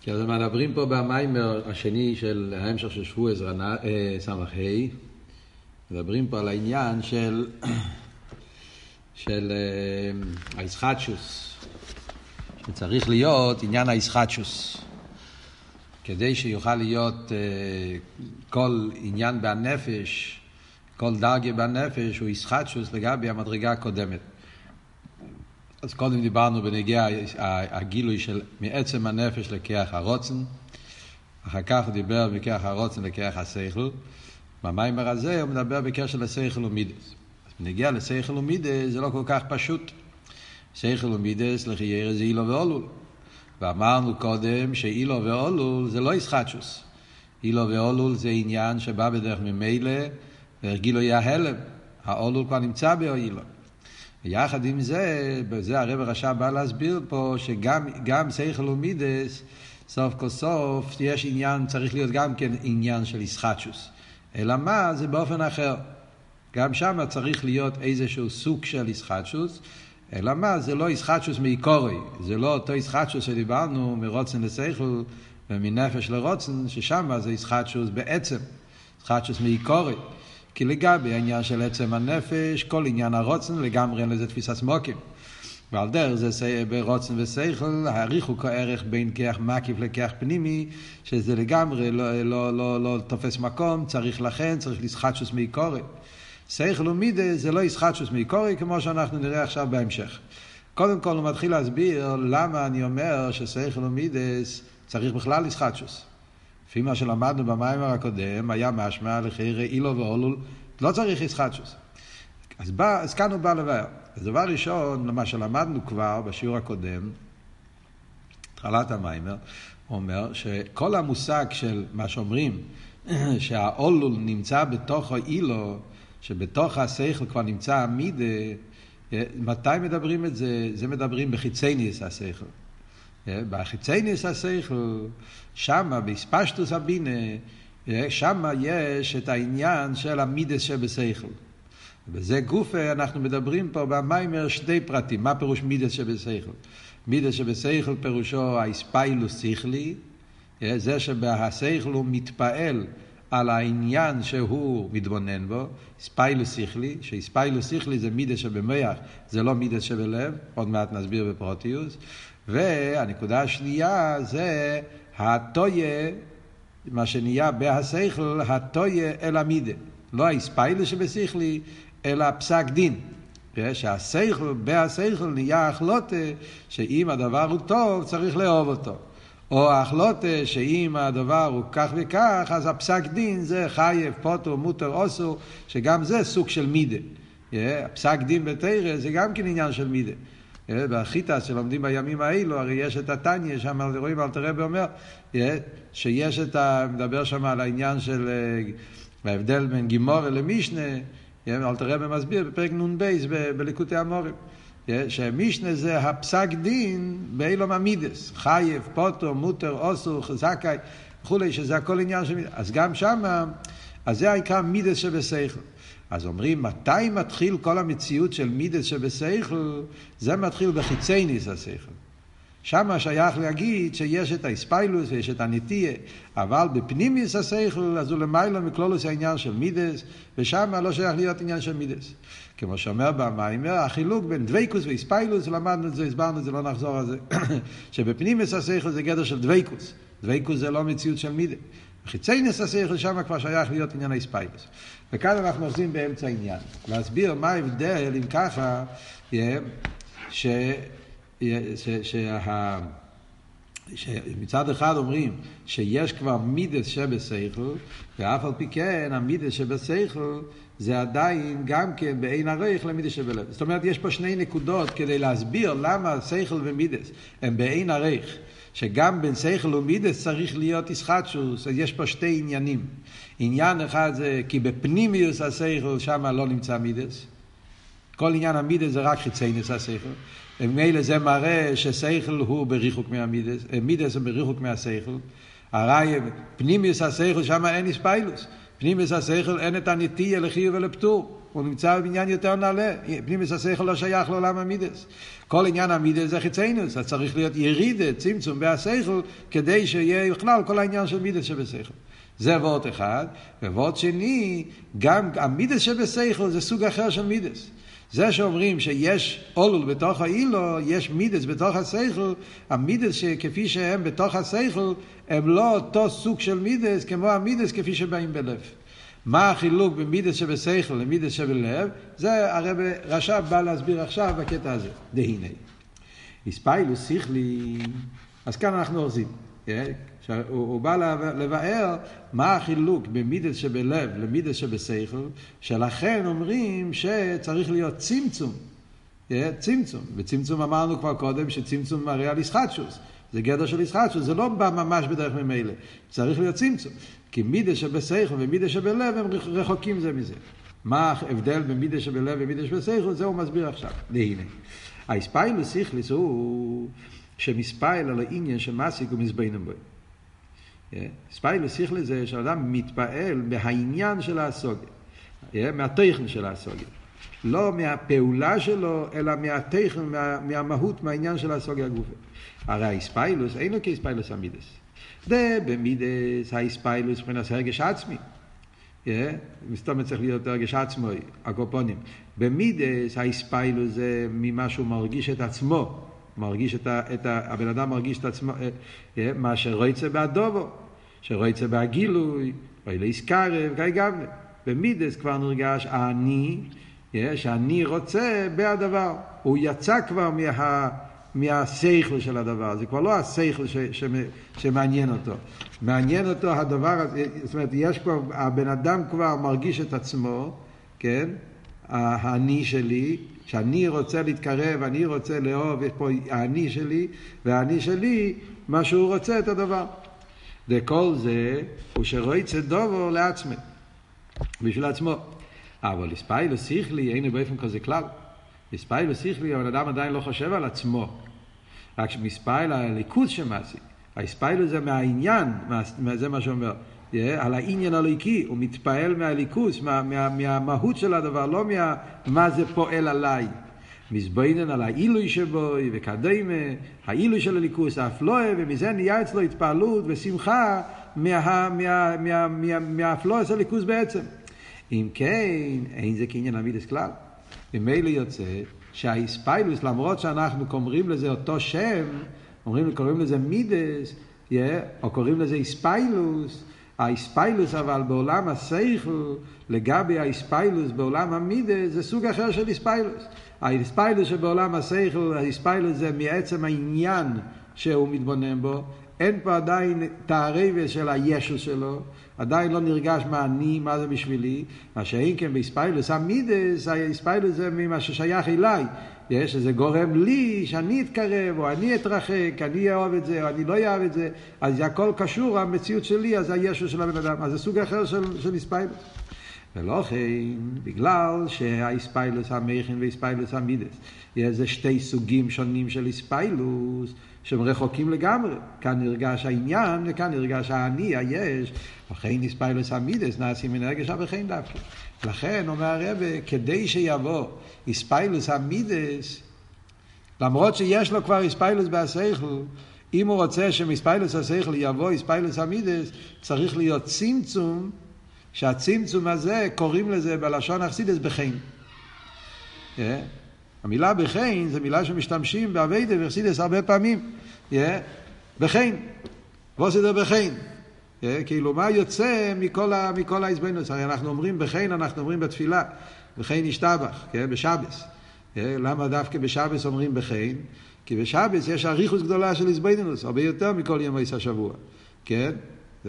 כי אז מדברים פה במיימר השני של ההמשך של שבוע ס"ה, מדברים פה על העניין של, של האיסחטשוס, שצריך להיות עניין האיסחטשוס. כדי שיוכל להיות כל עניין בנפש, כל דרגה בנפש הוא איסחטשוס לגבי המדרגה הקודמת. אז קודם דיברנו בנגיע הגילוי של מעצם הנפש לכיח הרוצן, אחר כך הוא דיבר מכיח הרוצן לכיח השכל. במיימר הזה הוא מדבר בקשר לשכל ומידס. אז בנגיע לשכל ומידס זה לא כל כך פשוט. שכל ומידס לחיירה זה אילו ואולול. ואמרנו קודם שאילו ואולול זה לא ישחטשוס. אילו ואולול זה עניין שבא בדרך ממילא, והרגילו ההלם. האולול כבר נמצא באילו. ויחד עם זה, בזה הרב רשע בא להסביר פה שגם שכל ומידס, סוף כל סוף, יש עניין, צריך להיות גם כן עניין של ישחטשוס. אלא מה? זה באופן אחר. גם שם צריך להיות איזשהו סוג של ישחטשוס, אלא מה? זה לא ישחטשוס מעיקורי, זה לא אותו ישחטשוס שדיברנו מרוצן לשכל ומנפש לרוצן, ששם זה ישחטשוס בעצם, ישחטשוס מעיקורי. כי לגבי העניין של עצם הנפש, כל עניין הרוצן לגמרי אין לזה תפיסה סמוקים. ועל דרך זה ברוצן ושכל, הריחוק הערך בין כיח מקיף לכיח פנימי, שזה לגמרי לא, לא, לא, לא תופס מקום, צריך לכן, צריך לסחטשוס מעיקורי. שכל ומידה זה לא יסחטשוס מעיקורי, כמו שאנחנו נראה עכשיו בהמשך. קודם כל הוא מתחיל להסביר למה אני אומר ששכל ומידס צריך בכלל לסחטשוס. לפי מה שלמדנו במיימר הקודם, היה משמע לחירי אילו ואולול, לא צריך ישחטשוס. אז, בא, אז כאן הוא בא לבאר. אז דבר ראשון, מה שלמדנו כבר בשיעור הקודם, התחלת המיימר, הוא אומר שכל המושג של מה שאומרים, שהאולול נמצא בתוך האילו, שבתוך השכל כבר נמצא המידה, מתי מדברים את זה? זה מדברים בחיצי ניס השכל. בחיצי ניס השכל, שמה, באספשטוס הבינה, שמה יש את העניין של המידס שבשכל. ובזה גופה אנחנו מדברים פה במיימר שני פרטים. מה פירוש מידס שבשכל? מידס שבשכל פירושו האספיילוס שכלי, זה שבהשכל הוא מתפעל על העניין שהוא מתבונן בו, ספיילוס שכלי, שאספיילוס שכלי זה מידס שבמוח, זה לא מידס שבלב, עוד מעט נסביר בפרוטיוס. והנקודה השנייה זה הטויה, מה שנהיה בהשכל, הטויה אל המידה. לא האספיילוס שבשכלי, אלא פסק דין. שהשכל, בהשכל נהיה החלוטה, שאם הדבר הוא טוב, צריך לאהוב אותו. או ההחלוטה שאם הדבר הוא כך וכך, אז הפסק דין זה חייב, פוטו, מוטר, אוסו, שגם זה סוג של מידה. הפסק דין בתרא זה גם כן עניין של מידה. בחיטה שלומדים בימים האלו, הרי יש את התניא, שם רואים, אלתר רבי אומר, שיש את ה... מדבר שם על העניין של ההבדל בין גימורה למשנה, אלתר רבי מסביר בפרק נ"ב בליקוטי המורים. שמשנה זה הפסק דין באילום המידס, חייב, פוטו, מוטר, אוסו, זכאי וכולי, שזה הכל עניין של מידות. אז גם שמה, אז זה העיקר מידות שבשכל. אז אומרים, מתי מתחיל כל המציאות של מידות שבשכל? זה מתחיל בחיצוניות השכל. שם שייך להגיד שיש את ההתפעלות ויש את הנטייה, אבל בפנימיות השכל, אז הוא למעלה מכללות העניין של מידות, ושם לא שייך להיות עניין של מידות. כמו שאומר במאמר, החילוק בין דבקות והתפעלות, למדנו את זה, הסברנו את זה, לא נחזור על זה, שבפנימיות השכל זה גדר של דבקות. דבייקוס זה לא מציאות של מידס. חיצייניס השכל שם כבר שייך להיות עניין האספיילוס. וכאן אנחנו עושים באמצע העניין. להסביר מה ההבדל, אם ככה, ש... שה... שמצד אחד אומרים שיש כבר מידס שבשכל, ואף על פי כן המידס שבשכל זה עדיין גם כן בעין הריך למידס שבלב. זאת אומרת, יש פה שני נקודות כדי להסביר למה שכל ומידס הם בעין הריך. שגם בין שכל ומידס צריך להיות ישחטשוס, אז יש פה שתי עניינים. עניין אחד זה כי בפנימיוס השכל שם לא נמצא מידס. כל עניין המידס זה רק חיצייניס השכל. ומילא זה מראה ששכל הוא בריחוק מהמידס, מידס הוא בריחוק מהשכל. הרי פנימיוס השכל שם אין איספיילוס. פנימיוס השכל אין את הנטייה לחיוב ולפטור. הוא נמצא בעניין יותר נעלה. פנימיס השכל לא שייך לעולם המידס. כל עניין המידס זה חיציינות, אז צריך להיות ירידה, צמצום בהשכל, כדי שיהיה בכלל כל העניין של מידס שבשכל. זה וורט אחד, ווורט שני, גם המידס שבשכל זה סוג אחר של מידס. זה שאומרים שיש אולול בתוך האילו, יש מידס בתוך השכל, המידס שכפי שהם בתוך השכל, הם לא אותו סוג של מידס כמו המידס כפי שבאים בלב. מה החילוק בין מידס שבשכל למידס שבלב, זה הרב רש"ב בא להסביר עכשיו בקטע הזה, דהיני. הספיילוס שכלי, אז כאן אנחנו אורזים. כן? הוא, בא לבאר מה החילוק בין מידס שבלב למידס שבשכל, שלכן אומרים שצריך להיות צמצום. כן? צמצום. וצמצום אמרנו כבר קודם שצמצום מראה על ישחטשוס. זה גדר של ישחטשוס, זה לא בא ממש בדרך ממילא. צריך להיות צמצום. כי מידס שבשכל ומידס שבלב הם רחוקים זה מזה. מה ההבדל בין מידס שבלב ומידס שבשכל? זה הוא מסביר עכשיו. והנה. האספיילוס סיכליס הוא שמספייל על העניין של מסיק ומזבנם בו. ספייל סיכלי זה שאדם מתפעל מהעניין של הסוגיה, מהטכן של הסוגיה. לא מהפעולה שלו, אלא מהטכן, מה, מהמהות, מהעניין של הסוגיה הגופה. הרי האספיילוס אין לו כאספיילוס המידס. זה במידס האספיילוס מבחינת הרגש עצמי. מסתום צריך להיות הרגש עצמו, הקופונים. במידס האספיילוס זה ממה שהוא מרגיש את עצמו. מרגיש את ה, את ה... הבן אדם מרגיש את עצמו, אה, מה שרויצה באדובו, שרויצה בהגילוי, ואלה יסקרב, גיא גבנה. במידס כבר נרגש אני, אה, שאני רוצה בהדבר. הוא יצא כבר מה... מהשכל של הדבר, זה כבר לא השכל ש, ש, שמעניין אותו. מעניין אותו הדבר זאת אומרת, יש כבר, הבן אדם כבר מרגיש את עצמו, כן? האני שלי, שאני רוצה להתקרב, אני רוצה לאהוב, יש פה האני שלי, והאני שלי, מה שהוא רוצה את הדבר. וכל זה הוא שרויצה דובו לעצמי, בשביל עצמו. אבל הספיילו שכלי אין באופן כזה כלל. הספיילו שכלי, אבל אדם עדיין לא חושב על עצמו. רק שמספיילו הליכוז שמעשי. הספיילו זה מהעניין, זה מה שאומר. על העניין הליקי, הוא מתפעל מהליכוס, מה, מה, מהמהות של הדבר, לא מה, מה זה פועל עליי. מזבוינן על העילוי שבו, וקדמה, העילוי של הליכוס, האפלואה, ומזה נהיה אצלו התפעלות ושמחה מה, מה, מה, מה, מהאפלואה של הליכוס בעצם. אם כן, אין זה כעניין אמיתס כלל. ממילא יוצא שהאיספיילוס, למרות שאנחנו קוראים לזה אותו שם, אומרים, קוראים לזה מידס, yeah, או קוראים לזה איספיילוס, האיספיילוס אבל בעולם השכל, לגבי האיספיילוס בעולם המידה, זה סוג אחר של איספיילוס. האיספיילוס שבעולם השכל, האיספיילוס זה מעצם העניין שהוא מתבונן בו. אין פה עדיין תערבת של הישוס שלו, עדיין לא נרגש מה אני, מה זה בשבילי, מה שאין כן באיספיילוס המידס, האיספיילוס זה ממה ששייך אליי. יש איזה גורם לי שאני אתקרב, או אני אתרחק, אני אוהב את זה, או אני לא אוהב את זה, אז הכל קשור, המציאות שלי, אז הישו של הבן אדם. אז זה סוג אחר של, של איספיילוס. ולא כן, בגלל שהאיספיילוס המכין ואיספיילוס המידס, זה שתי סוגים שונים של איספיילוס, שהם רחוקים לגמרי. כאן נרגש העניין וכאן נרגש האני, היש. לכן איספיילוס המידס נעשים מן הרגש הבכן דווקא. לכן אומר הרב, כדי שיבוא איספיילוס המידס, למרות שיש לו כבר איספיילוס בהסייכל, אם הוא רוצה שמספיילוס הסייכל יבוא איספיילוס המידס, צריך להיות צמצום, שהצמצום הזה, קוראים לזה בלשון אכסידס בחן. Yeah. המילה בחן זה מילה שמשתמשים באביידה ואכסידס הרבה פעמים. Yeah. בחן. ווסדר בחן. כאילו, מה יוצא מכל, מכל ההזבנות? הרי אנחנו אומרים בחן, אנחנו אומרים בתפילה, בחן ישתבח, כן? בשבס. למה דווקא בשבס אומרים בחן? כי בשבס יש אריכוס גדולה של הזבנינוס, הרבה יותר מכל ימי השבוע, כן? יש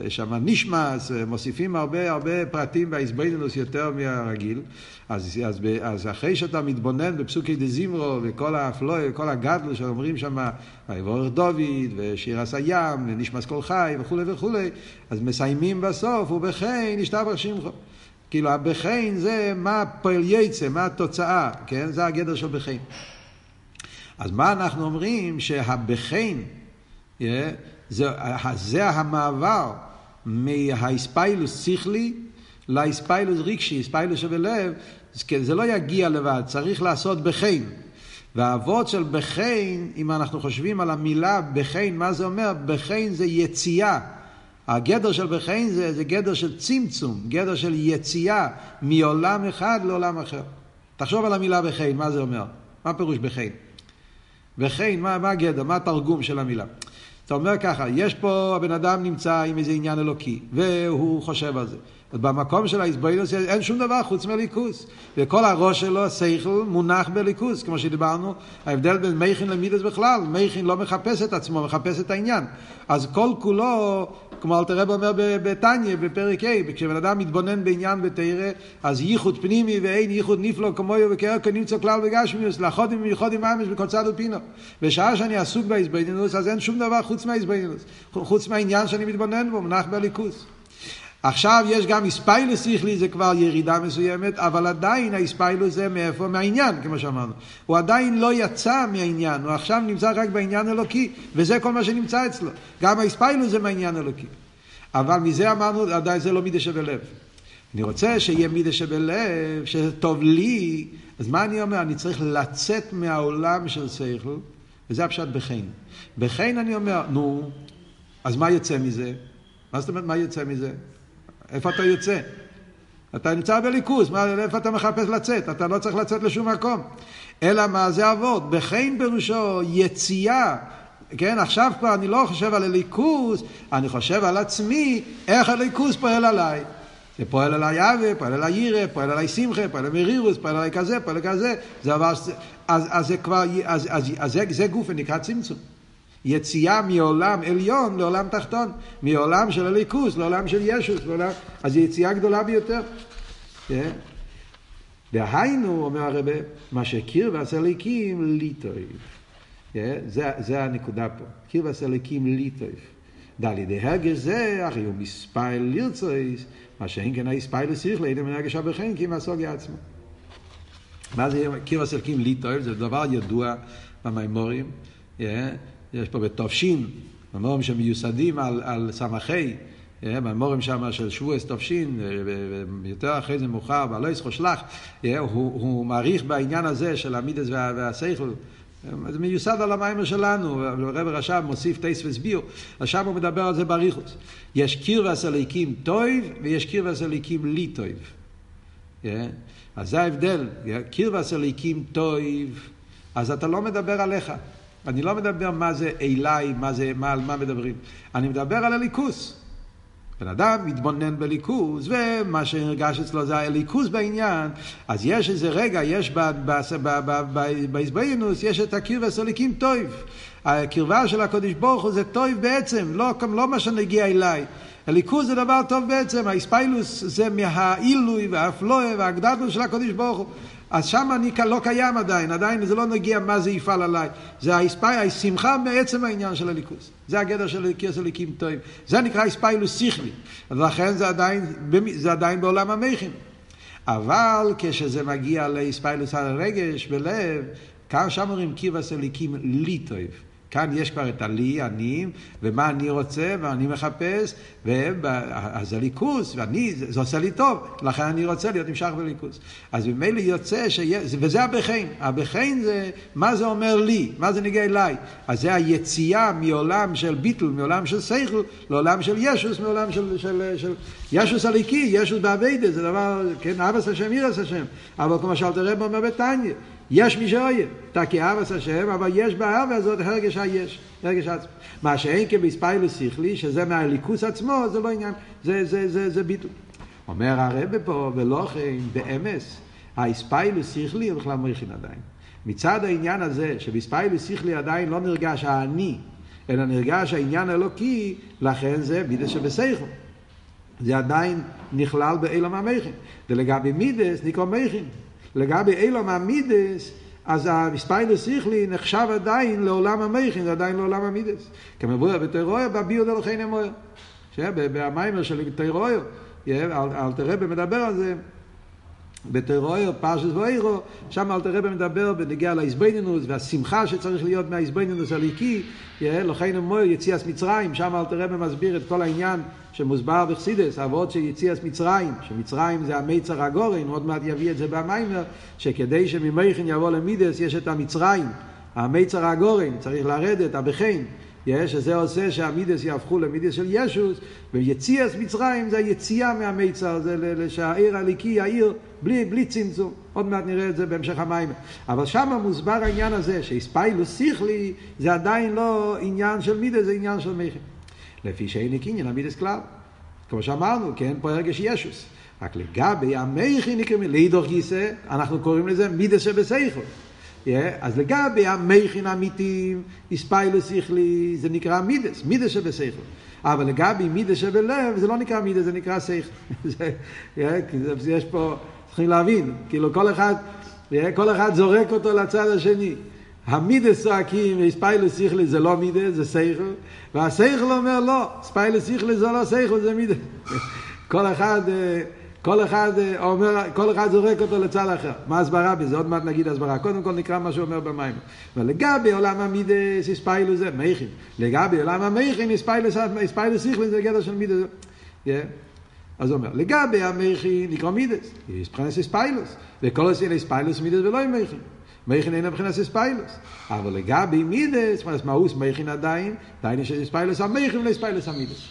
שם נשמס, מוסיפים הרבה הרבה פרטים בהזבנינוס יותר מהרגיל. אז, אז, אז אחרי שאתה מתבונן בפסוקי דה זימרו וכל האפלוי וכל הגדלו שאומרים שם, ויבורך דוד ושיר הים ונשמס כל חי וכולי וכולי, אז מסיימים בסוף ובכן ישתבח שמחו. כאילו הבכן זה מה פועל יצא, מה התוצאה, כן? זה הגדר של בכן. אז מה אנחנו אומרים? שהבכן, yeah, זה, זה המעבר מהאספיילוס שכלי לאספיילוס רגשי, אספיילוס שבלב, זה לא יגיע לבד, צריך לעשות בחן. והאבות של בחן, אם אנחנו חושבים על המילה בחן, מה זה אומר? בחן זה יציאה. הגדר של בחן זה, זה גדר של צמצום, גדר של יציאה מעולם אחד לעולם אחר. תחשוב על המילה בחן, מה זה אומר? מה פירוש בחן? בחן, מה, מה הגדר? מה התרגום של המילה? אתה אומר ככה, יש פה, הבן אדם נמצא עם איזה עניין אלוקי, והוא חושב על זה. במקום של האיזבוילוס אין שום דבר חוץ מליכוס. וכל הראש שלו, שכל, מונח בליכוס. כמו שדיברנו, ההבדל בין מייכין למידס בכלל, מייכין לא מחפש את עצמו, מחפש את העניין. אז כל כולו, כמו אלתר רב אומר בתניא, בפרק ה', כשבן אדם מתבונן בעניין בתרא, אז ייחוד פנימי ואין ייחוד נפלא כמוהו וכאר כנמצא כלל וגשמיוס, לאחודים ומיוחודים ממש בכל צד ופינו. בשעה שאני עסוק באיזבוילוס, אז אין שום דבר חוץ מהאיזבוילוס. חוץ מהעניין שאני מתבונן בו, מונח בליכוס. עכשיו יש גם איספיילוס שכלי, זה כבר ירידה מסוימת, אבל עדיין האיספיילוס זה מאיפה? מהעניין, כמו שאמרנו. הוא עדיין לא יצא מהעניין, הוא עכשיו נמצא רק בעניין אלוקי, וזה כל מה שנמצא אצלו. גם האיספיילוס זה מהעניין אלוקי. אבל מזה אמרנו, עדיין זה לא מידה שבלב. אני רוצה שיהיה מידה שבלב, שזה טוב לי, אז מה אני אומר? אני צריך לצאת מהעולם של שכל, וזה הפשט בחן. בחן אני אומר, נו, אז מה יוצא מזה? מה זאת אומרת, מה יוצא מזה? איפה אתה יוצא? אתה נמצא בליכוז, מה, איפה אתה מחפש לצאת? אתה לא צריך לצאת לשום מקום. אלא מה זה אבות? בחיים פירושו יציאה. כן, עכשיו כבר אני לא חושב על הליכוז, אני חושב על עצמי, איך הליכוז פועל עליי. זה פועל עליי אבי, פועל עליי ירא, פועל עליי שמחה, פועל עליי מרירוס, פועל עליי כזה, פועל עליי כזה. זה עבר, אז, אז זה כבר, אז, אז, אז זה, זה גוף ונקרא צמצום. יציאה מעולם עליון לעולם תחתון, מעולם של הליכוס לעולם של ישוס, לעולם... אז זו יציאה גדולה ביותר. Yeah. כן? אומר הרבה, מה שקיר והסליקים ליטויב. Yeah, זה, זה הנקודה פה. קיר והסליקים ליטויב. דלי דהרגש זה, אחי הוא מספייל לירצויס, מה שאין כן היספייל לסיכל, אין מן הרגשה בחן, כי מסוגי עצמו. מה זה קיר והסליקים ליטויב? זה דבר ידוע במימורים. יש פה בתופשין, במורים שמיוסדים על, על סמכי, אה, במורים שם של שבועס תופשין, אה, יותר אחרי זה מאוחר, בעלו ישחו שלח, אה, הוא, הוא מעריך בעניין הזה של המידס וה, והסייכל. זה מיוסד על המיימר שלנו, הרב רש"ב מוסיף טייס וסביר, אז שם הוא מדבר על זה באריכוס. יש קיר והסליקים טויב ויש קיר והסליקים לי טויב. אז זה ההבדל, קיר והסליקים טויב, אז אתה לא מדבר עליך. אני לא מדבר מה זה אליי, מה זה, מה, על מה מדברים. אני מדבר על הליכוס. בן אדם מתבונן בליכוז, ומה שהרגש אצלו זה הליכוז בעניין, אז יש איזה רגע, יש באיזבאינוס, יש את הקרבס הליקים טויב. הקרבה של הקודש ברוך הוא זה טויב בעצם, לא, לא מה שנגיע אליי. הליכוז זה דבר טוב בעצם, האיספיילוס זה מהעילוי והאפלואה והגדלות של הקודש ברוך הוא. אז שם אני לא קיים עדיין, עדיין זה לא נגיע מה זה יפעל עליי. זה האספי, השמחה מעצם העניין של הליכוס. זה הגדר של כיס הליקים טועים. זה נקרא אספיילוס שכלי. ולכן זה עדיין, זה עדיין בעולם המכין. אבל כשזה מגיע לאספיילוס על הרגש, בלב, כאן שם אומרים קיבס הליקים לי טוב. כאן יש כבר את הלי, אני, ומה אני רוצה, ואני מחפש, אז הליכוס, ואני, זה, עושה לי טוב, לכן אני רוצה להיות נמשך בליכוס. אז ממילא יוצא, שיש, וזה הבחין, הבחין זה, מה זה אומר לי, מה זה נגיע אליי. אז זה היציאה מעולם של ביטל, מעולם של סייכל, לעולם של ישוס, מעולם של, של, של ישוס הליקי, ישוס באביידה, זה דבר, כן, אבס השם, אירס השם. אבל כמו שאלת הרב אומר בתניא, יש מי שאוהב, תקי אבס השם, אבל יש באהבה הזאת הרגש היש, הרגש עצמו. מה שאין כבספיילוס שכלי, שזה מהליכוס עצמו, זה לא עניין, זה, זה, זה, זה ביטול. אומר הרבה פה, ולא כן, באמס, האספיילוס שכלי הוא בכלל מריחין עדיין. מצד העניין הזה, שבספיילוס שכלי עדיין לא נרגש האני, אלא נרגש העניין האלוקי, לכן זה מידס שבסייכו. זה עדיין נכלל באילם המכין. ולגבי מידס נקרא מכין. לגבי אילום המידס, אז המספיילוס שכלי נחשב עדיין לעולם המכין, זה עדיין לעולם המידס. כמבואר בתירויה, בביו דלכי נמויר. שבמיימר של תירויה, אל תראה מדבר על זה, בטרור, פרשת ואירו, שם אלתר רבי מדבר בנגיע לאיזבנינוס והשמחה שצריך להיות מהאיזבנינוס הליקי, לכן אומר יציאס מצרים, שם אלתר רבי מסביר את כל העניין שמוסבר בחסידס, אבות של יציאס מצרים, שמצרים זה המיצר הגורן, עוד מעט יביא את זה במיימר, שכדי שממכן יבוא למידס יש את המצרים, המיצר הגורן, צריך לרדת, הבכן, שזה עושה שהמידס יהפכו למידס של ישוס, ויציאס מצרים זה היציאה מהמיצר, זה שהעיר הליקי, העיר, בלי, בלי צמצום. עוד מעט נראה את זה בהמשך המים. אבל שם מוסבר העניין הזה, שהספיילוס שכלי זה עדיין לא עניין של מידס, זה עניין של מכן. לפי שאין קניין המידס כלל. כמו שאמרנו, כן, פה הרגש ישוס. רק לגבי המכין נקראים, לידור גיסא, אנחנו קוראים לזה מידס שבסייכו. אז לגבי המכין האמיתיים, איספיילוס שכלי, זה נקרא מידס, מידס שבסייכו. אבל לגבי מידס שבלב, זה לא נקרא מידס, זה נקרא סייכו. יש פה, צריכים להבין, כאילו כל אחד, כל אחד זורק אותו לצד השני. המידות צועקים, התפעלות שכלי זה לא מידות, זה שכל, והשכל אומר לא, התפעלות שכלי זה לא שכל, זה מידות. כל אחד, כל אחד אומר, כל אחד זורק אותו לצד אחר. מה הסברה בזה? עוד מעט נגיד הסברה. קודם כל נקרא מה שהוא אומר בפנים. ולגבי עולם המידות, התפעלות זה מוחין. לגבי עולם המוחין, התפעלות סיכלי זה גדר של מידס. אז הוא אומר, לגבי המייכין נקרא מידס, יש מבחינת ספיילוס, וכל עושים ספיילוס מידס ולא עם מייכין. מייכין אין מבחינת ספיילוס. אבל לגבי מידס, מה מאוס מייכין עדיין, עדיין יש ספיילוס המייכין ולספיילוס המידס.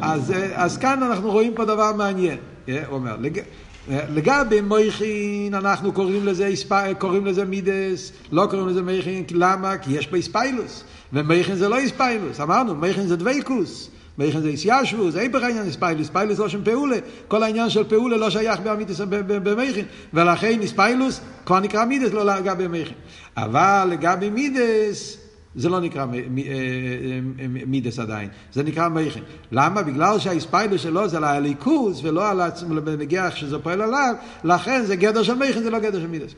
אז, אז כאן אנחנו רואים פה דבר מעניין. הוא אומר, לג... לגבי מייכין אנחנו קוראים לזה, קוראים לזה מידס, לא קוראים לזה מייכין, למה? כי יש פה ספיילוס. ומייכין זה לא ספיילוס. אמרנו, מייכין זה דוויקוס. מייכן זה ישיישבו, זה איפך העניין ספיילוס, ספיילוס לא שם פעולה, כל העניין של פעולה לא שייך באמיתוס במייכן, ולכן ספיילוס כבר נקרא מידס, לא לגבי מייכן. אבל לגבי מידס, זה לא נקרא מידס עדיין, זה נקרא מייכן. למה? בגלל שהספיילוס שלו זה על הליכוז ולא על הנגיח שזה פועל עליו, לכן זה גדר של מייכן, זה לא גדר של מידס.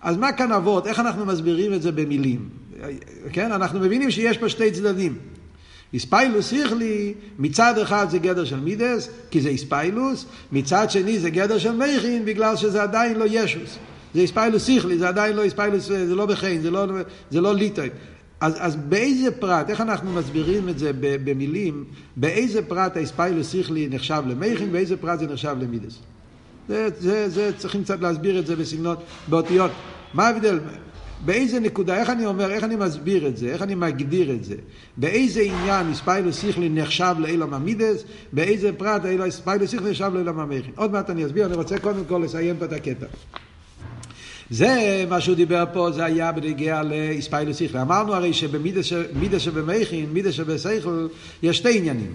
אז מה כאן אבות? איך אנחנו מסבירים את זה במילים? כן, אנחנו מבינים שיש פה שתי צדדים. איספיילוס שכלי, מצד אחד זה גדר של מידס, כי זה איספיילוס, מצד שני זה גדר של מכין, בגלל שזה עדיין לא ישוס. זה איספיילוס שכלי, זה עדיין לא איספיילוס, זה לא בחין, זה לא, זה לא ליטוי. אז, אז באיזה פרט, איך אנחנו מסבירים את זה במילים, באיזה פרט האיספיילוס שכלי נחשב למכין, באיזה פרט זה נחשב למידס. זה, זה, זה, צריכים קצת להסביר את זה בסגנון, באותיות. מה ההבדל? באיזה נקודה, איך אני אומר, איך אני מסביר את זה, איך אני מגדיר את זה, באיזה עניין ספיילוס שכלי נחשב לאילם המידס, באיזה פרט ספיילוס שכלי נחשב לאילם המכין. עוד מעט אני אסביר, אני רוצה קודם כל לסיים פה את הקטע. זה מה שהוא דיבר פה, זה היה בנגיע לספיילוס שכלי. אמרנו הרי שבמידס שבמכין, מידס שבשכל, יש שתי עניינים.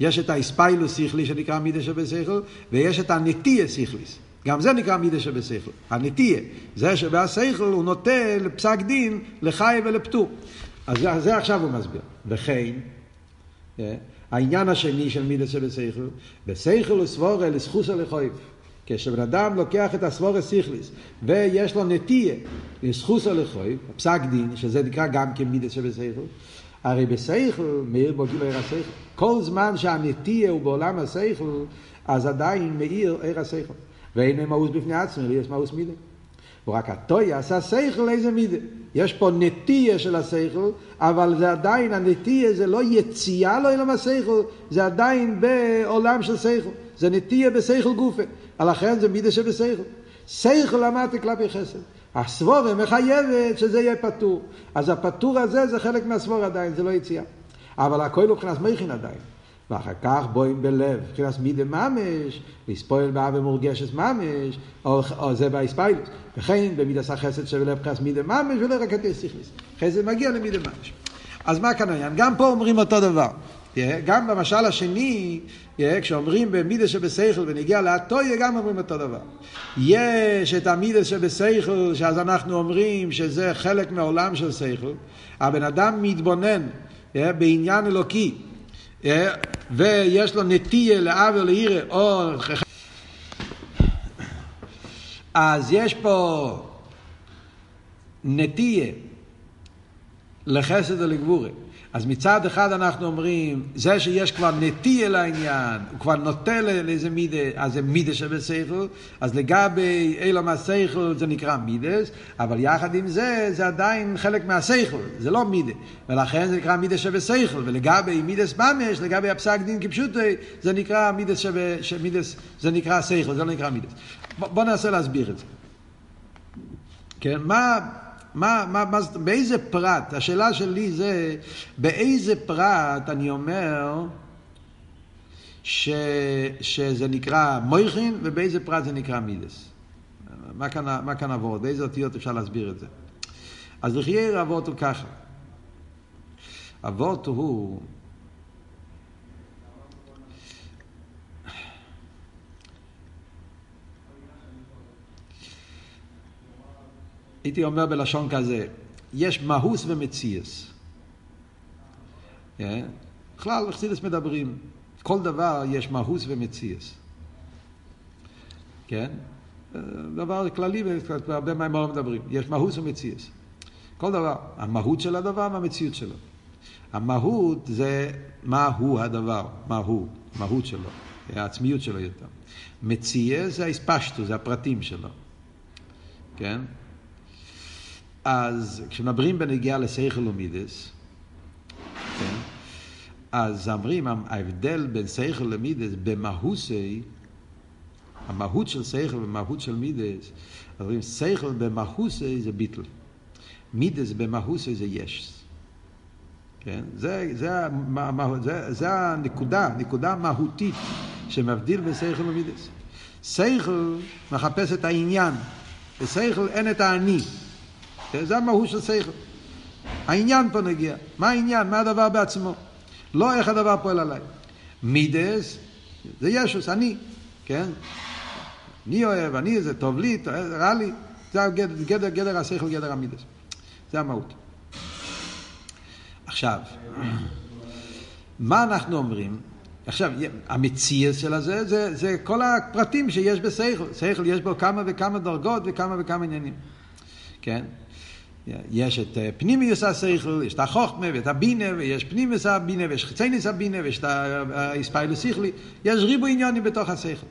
יש את האספיילוס שכלי שנקרא מידס שבשכל, ויש את הנטייה שכליס. גם זה נקרא מידה שבשכל, הנטייה. זה שבשכל הוא נוטה לפסק דין לחי ולפטור. אז זה, זה עכשיו הוא מסביר. וכן, אה, העניין השני של מידה שבשכל, בשכל הוא סבורה לסחוסה לחויב. כשבן אדם לוקח את הסבורה סיכליס ויש לו נטייה לסחוסה לחויב, פסק דין, שזה נקרא גם כמידה שבשכל, הרי בשכל מאיר בו גילו עיר השכל. כל זמן שהנטייה הוא בעולם השכל, אז עדיין מאיר עיר השכל. ואין מאוס בפני עצמי, יש מאוס מידה. ורק הטויה עשה שכל איזה מידה. יש פה נטייה של השכל, אבל זה עדיין, הנטייה זה לא יציאה לא אלא מהשכל, זה עדיין בעולם של שכל. זה נטייה בשכל גופה. לכן זה מידה שבשכל. שכל למדתי כלפי חסד. הסבורה מחייבת שזה יהיה פטור. אז הפטור הזה זה חלק מהסבורה עדיין, זה לא יציאה. אבל הכל הוא כנס מכין עדיין. ואחר כך בואים בלב, מבחינת מידה ממש, לספויל באווה מורגשת ממש, או, או זה באספיילוס. וכן במידס החסד שבלב מבחינת מידה ממש, ולא רק את סיכליס. חסד מגיע למידה ממש. אז מה כאן העניין? גם פה אומרים אותו דבר. גם במשל השני, כשאומרים במידה שבשכל ונגיע לאטויה, גם אומרים אותו דבר. יש את המידה שבשכל, שאז אנחנו אומרים שזה חלק מהעולם של שכל. הבן אדם מתבונן בעניין אלוקי. ויש לו נטייה לעוול לעירה, או... אז יש פה נטייה לחסד ולגבורה. אז מצד אחד אנחנו אומרים, זה שיש כבר נטי אל העניין, הוא כבר נוטה לאיזה מידה, אז זה מידה שבסייכל, אז לגבי אילום הסייכל זה נקרא מידס, אבל יחד עם זה, זה עדיין חלק מהסייכל, זה לא מידה, ולכן זה נקרא מידה שבסייכל, ולגבי מידס ממש, לגבי הפסק דין כפשוטי, זה נקרא מידס שב... מידס, זה נקרא סייכל, זה לא נקרא מידס. בוא ננסה להסביר את זה. כן, מה... מה, מה, מה, באיזה פרט, השאלה שלי זה, באיזה פרט אני אומר ש, שזה נקרא מויכין ובאיזה פרט זה נקרא מידס. מה כאן, מה כאן עבוד? באיזה אותיות אפשר להסביר את זה? אז לחייר אבות הוא ככה. אבות הוא הייתי אומר בלשון כזה, יש מהוס ומציאס. כן? בכלל, בחסידס מדברים, כל דבר יש מהוס ומציאס. כן? דבר כללי, והרבה מהאמור מדברים, יש מהוס ומציאס. כל דבר, המהות של הדבר והמציאות שלו. המהות זה מה הוא הדבר, מה הוא, מהות שלו, העצמיות שלו יותר. מציאס זה האספשטו, זה הפרטים שלו. כן? אז כשמדברים בנגיעה לסייכל ומידס, כן, אז אומרים, ההבדל בין סייכל למידס במהוסי, המהות של סייכל ומהות של מידס, אומרים סייכל במהוסי זה ביטל, מידס במהוסי זה יש. כן? זה, זה, זה, זה, זה הנקודה, נקודה מהותית שמבדיל בין סייכל ומידס. סייכל מחפש את העניין, בסייכל אין את האני. כן? זה המהות של שכל. העניין פה נגיע. מה העניין? מה הדבר בעצמו? לא איך הדבר פועל עליי. מידס, זה ישוס, אני, כן? אני אוהב, אני, זה טוב לי, רע לי. זה גדר, גדר, גדר השכל, גדר המידס. זה המהות. עכשיו, מה אנחנו אומרים? עכשיו, המציאס של הזה, זה, זה כל הפרטים שיש בשכל. שכל יש בו כמה וכמה דרגות וכמה וכמה עניינים. כן? יש את אה, פנימיוס השכל, יש את החוכמה ואת הבינה, ויש פנימיוס הבינה, ויש חצייניס הבינה, ויש את האספיילוס שכלי, יש ריבו עניונים בתוך השכל.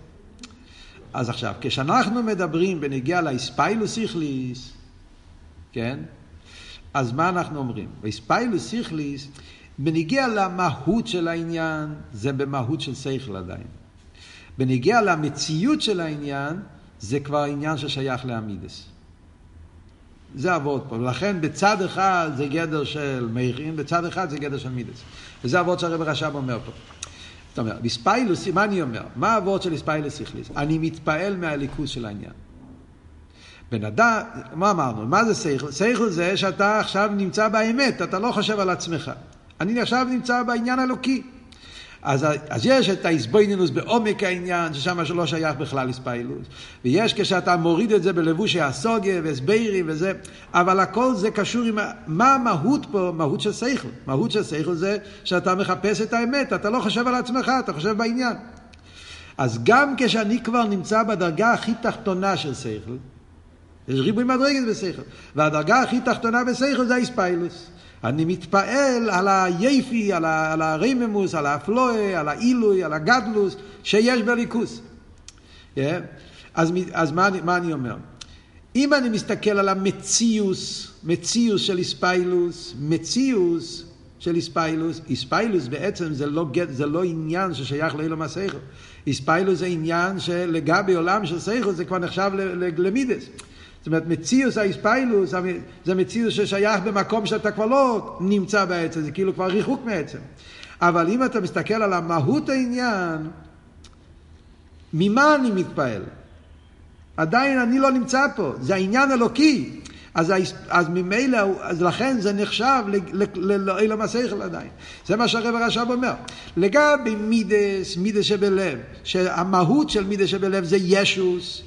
אז עכשיו, כשאנחנו מדברים בנגיעה לאספיילוס שכליס, כן? אז מה אנחנו אומרים? באספיילוס שכליס, בנגיע למהות של העניין, זה במהות של שכל עדיין. בנגיע למציאות של העניין, זה כבר עניין ששייך לאמידס. זה אבות פה. ולכן בצד אחד זה גדר של מאירים, בצד אחד זה גדר של מידס. וזה אבות שהרב רש"ב אומר פה. זאת אומרת, בספיילוס, מה אני אומר? מה האבות של ספיילוס הכליס? אני מתפעל מהליכוז של העניין. בן אדם, מה אמרנו? מה זה סייכל? סייכל זה שאתה עכשיו נמצא באמת, אתה לא חושב על עצמך. אני עכשיו נמצא בעניין אלוקי. אז, אז יש את האיסבוינינוס בעומק העניין, ששם שלא שייך בכלל איספיילוס. ויש כשאתה מוריד את זה בלבושי הסוגיה והסברים וזה, אבל הכל זה קשור עם... מה המהות פה? מהות של שכל. מהות של שכל זה שאתה מחפש את האמת, אתה לא חושב על עצמך, אתה חושב בעניין. אז גם כשאני כבר נמצא בדרגה הכי תחתונה של שכל, יש ריבוי מדרגת בשכל, והדרגה הכי תחתונה בשכל זה האיספיילוס. אני מתפעל על היפי, על, ה, על הרייממוס, על האפלואה, על העילוי, על הגדלוס שיש בליכוס. Yeah. אז, אז מה, מה אני אומר? אם אני מסתכל על המציוס, מציוס של איספיילוס, מציוס של איספיילוס, איספיילוס בעצם זה לא, זה לא עניין ששייך לאילום הסייכו. איספיילוס זה עניין שלגבי עולם של סייכו זה כבר נחשב למידס. זאת אומרת, מציאוס האיספיילוס זה מציאוס ששייך במקום שאתה כבר לא נמצא בעצם, זה כאילו כבר ריחוק מעצם. אבל אם אתה מסתכל על המהות העניין, ממה אני מתפעל? עדיין אני לא נמצא פה, זה העניין אלוקי. אז, אז ממילא, אז לכן זה נחשב לאילם השכל עדיין. זה מה שהרב הרש"ב אומר. לגבי מידס, מידס שבלב, שהמהות של מידס שבלב זה ישוס,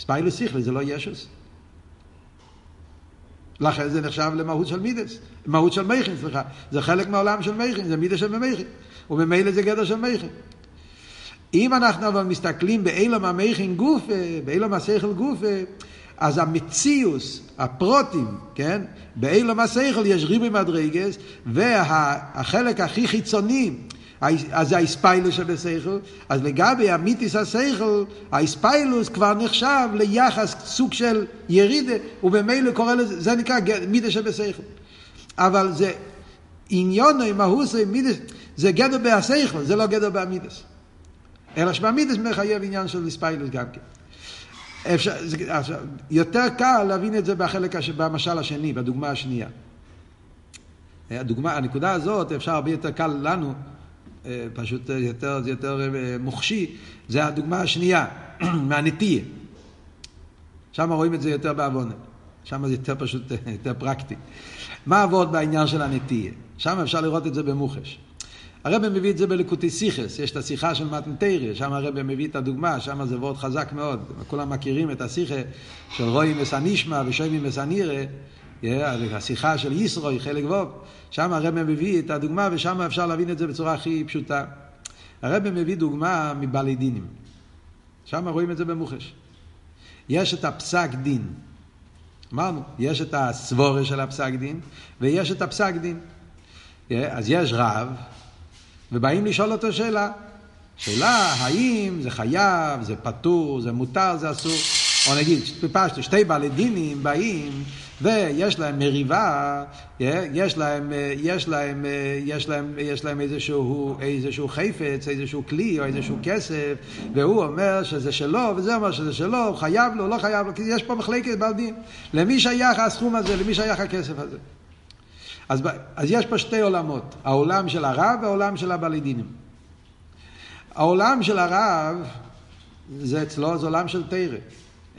ספיילוס שכלי זה לא ישוס. לכן זה נחשב למהות של מידס, מהות של מייכין, סליחה. זה חלק מהעולם של מייכין, זה מידס של מייכין. וממילא זה גדר של מייכין. אם אנחנו אבל מסתכלים באילם המייכין גופה, באילם השכל גופה, אז המציאוס, הפרוטים, כן? באילום השכל יש ריבוי מדרגס, והחלק הכי חיצוני, אז זה האספיילוס שבשכל, אז לגבי המיתיס השכל, האספיילוס כבר נחשב ליחס סוג של ירידה, ובמילא קורא לזה, זה נקרא מיתיס שבשכל. אבל זה עניון עם מהוס מיתיס, זה גדר בהשכל, זה לא גדר באמיתיס. אלא שבאמיתיס מחייב עניין של אספיילוס גם כן. אפשר, זה, עכשיו, יותר קל להבין את זה בחלק, הש, במשל השני, בדוגמה השנייה. הדוגמה, הנקודה הזאת, אפשר הרבה יותר קל לנו, פשוט יותר, יותר אה, מוחשי, זה הדוגמה השנייה, מהנטייה. שם רואים את זה יותר בעוונה. שם זה יותר פשוט, יותר פרקטי. מה עבוד בעניין של הנטייה? שם אפשר לראות את זה במוחש. הרב מביא את זה בלקוטי סיכס, יש את השיחה של מתנתריה, שם הרב מביא את הדוגמה, שם זה וורד חזק מאוד, כולם מכירים את השיחה של רוי מסנישמע ושוימי מסנירה, השיחה של ישרוי, חלק ווב, שם הרב מביא את הדוגמה ושם אפשר להבין את זה בצורה הכי פשוטה. הרב מביא דוגמה מבעלי דינים, שם רואים את זה במוחש. יש את הפסק דין, אמרנו, יש את הסבורה של הפסק דין ויש את הפסק דין. אז יש רב, ובאים לשאול אותו שאלה. שאלה, האם זה חייב, זה פטור, זה מותר, זה אסור. או נגיד, פשטו, שתי בעלי דינים באים ויש להם מריבה, יש להם, יש להם, יש להם, יש להם איזשהו, איזשהו חפץ, איזשהו כלי או איזשהו כסף, והוא אומר שזה שלו, וזה אומר שזה שלו, חייב לו, לא חייב לו, כי יש פה מחלקת בעל דין. למי שייך הסכום הזה, למי שייך הכסף הזה. אז, אז יש פה שתי עולמות, העולם של הרב והעולם של הבלידינים. העולם של הרב, זה אצלו, זה עולם של תרא.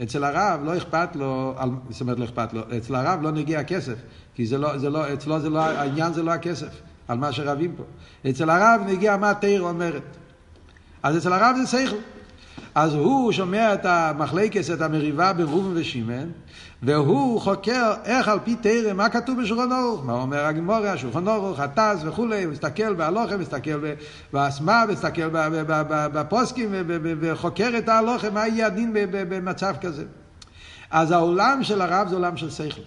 אצל הרב לא אכפת לו, זאת אומרת לא אכפת לו, אצל הרב לא נגיע הכסף, כי זה לא, זה לא, אצלו זה לא, העניין זה לא הכסף, על מה שרבים פה. אצל הרב נגיע מה תרא אומרת. אז אצל הרב זה שכל. אז הוא שומע את המחלקס, את המריבה בין ראובן ושמן, והוא חוקר איך על פי תרם, מה כתוב בשולחן אורך, מה אומר הגמורה, השולחן אורך, הטס וכולי, מסתכל בהלוכה, מסתכל באסמה, מסתכל בפוסקים, וחוקר את ההלוכה, מה יהיה הדין במצב כזה. אז העולם של הרב זה עולם של שכל.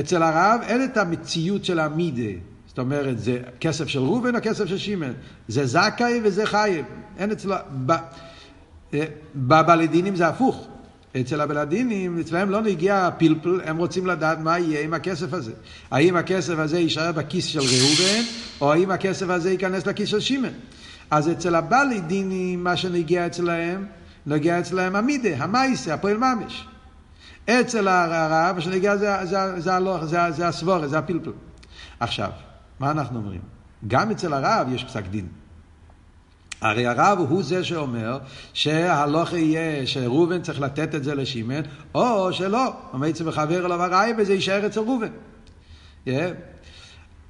אצל הרב אין את המציאות של המידה. זאת אומרת, זה כסף של ראובן או כסף של שמן? זה זכאי וזה חייב. אין אצלו... בבלדינים זה הפוך. אצל הבלדינים, אצלם לא נגיע הפלפל, הם רוצים לדעת מה יהיה עם הכסף הזה. האם הכסף הזה יישאר בכיס של ראובן, או האם הכסף הזה ייכנס לכיס של שמן. אז אצל הבלדינים, מה שנגיע אצלהם, נגיע אצלהם המידה, המייסה, הפועל ממש. אצל הרב, מה שנגיע זה, זה, זה, זה, זה הסבורה, זה הפלפל. עכשיו, מה אנחנו אומרים? גם אצל הרב יש פסק דין. הרי הרב הוא זה שאומר שהלוך יהיה שראובן צריך לתת את זה לשמן, או שלא, אצל מחבר אליו הראי וזה יישאר אצל ראובן. Yeah.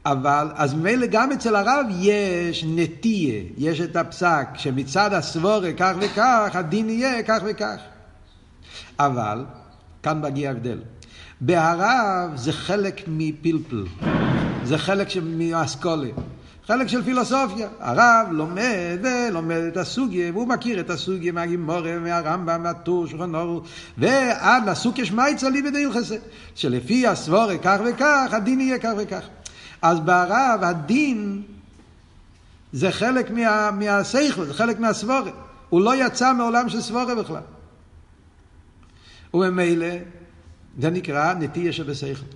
אבל, אז ממילא גם אצל הרב יש נטייה, יש את הפסק, שמצד הסבורה כך וכך, הדין יהיה כך וכך. אבל, כאן מגיע ההבדל. בהרב זה חלק מפלפל, זה חלק מאסכולה. חלק של פילוסופיה. הרב לומד ולומד את הסוגיה, והוא מכיר את הסוגיה מהגימורה, מהרמב"ם, מהטור, שולחן אורו, ועד לסוגיה שמייצא לי בדילכסה, שלפי הסבורה כך וכך, הדין יהיה כך וכך. אז ברב הדין זה חלק מה, מהסייכל, זה חלק מהסבורה. הוא לא יצא מעולם של סבורה בכלל. וממילא, זה נקרא נטייה שבסייכל.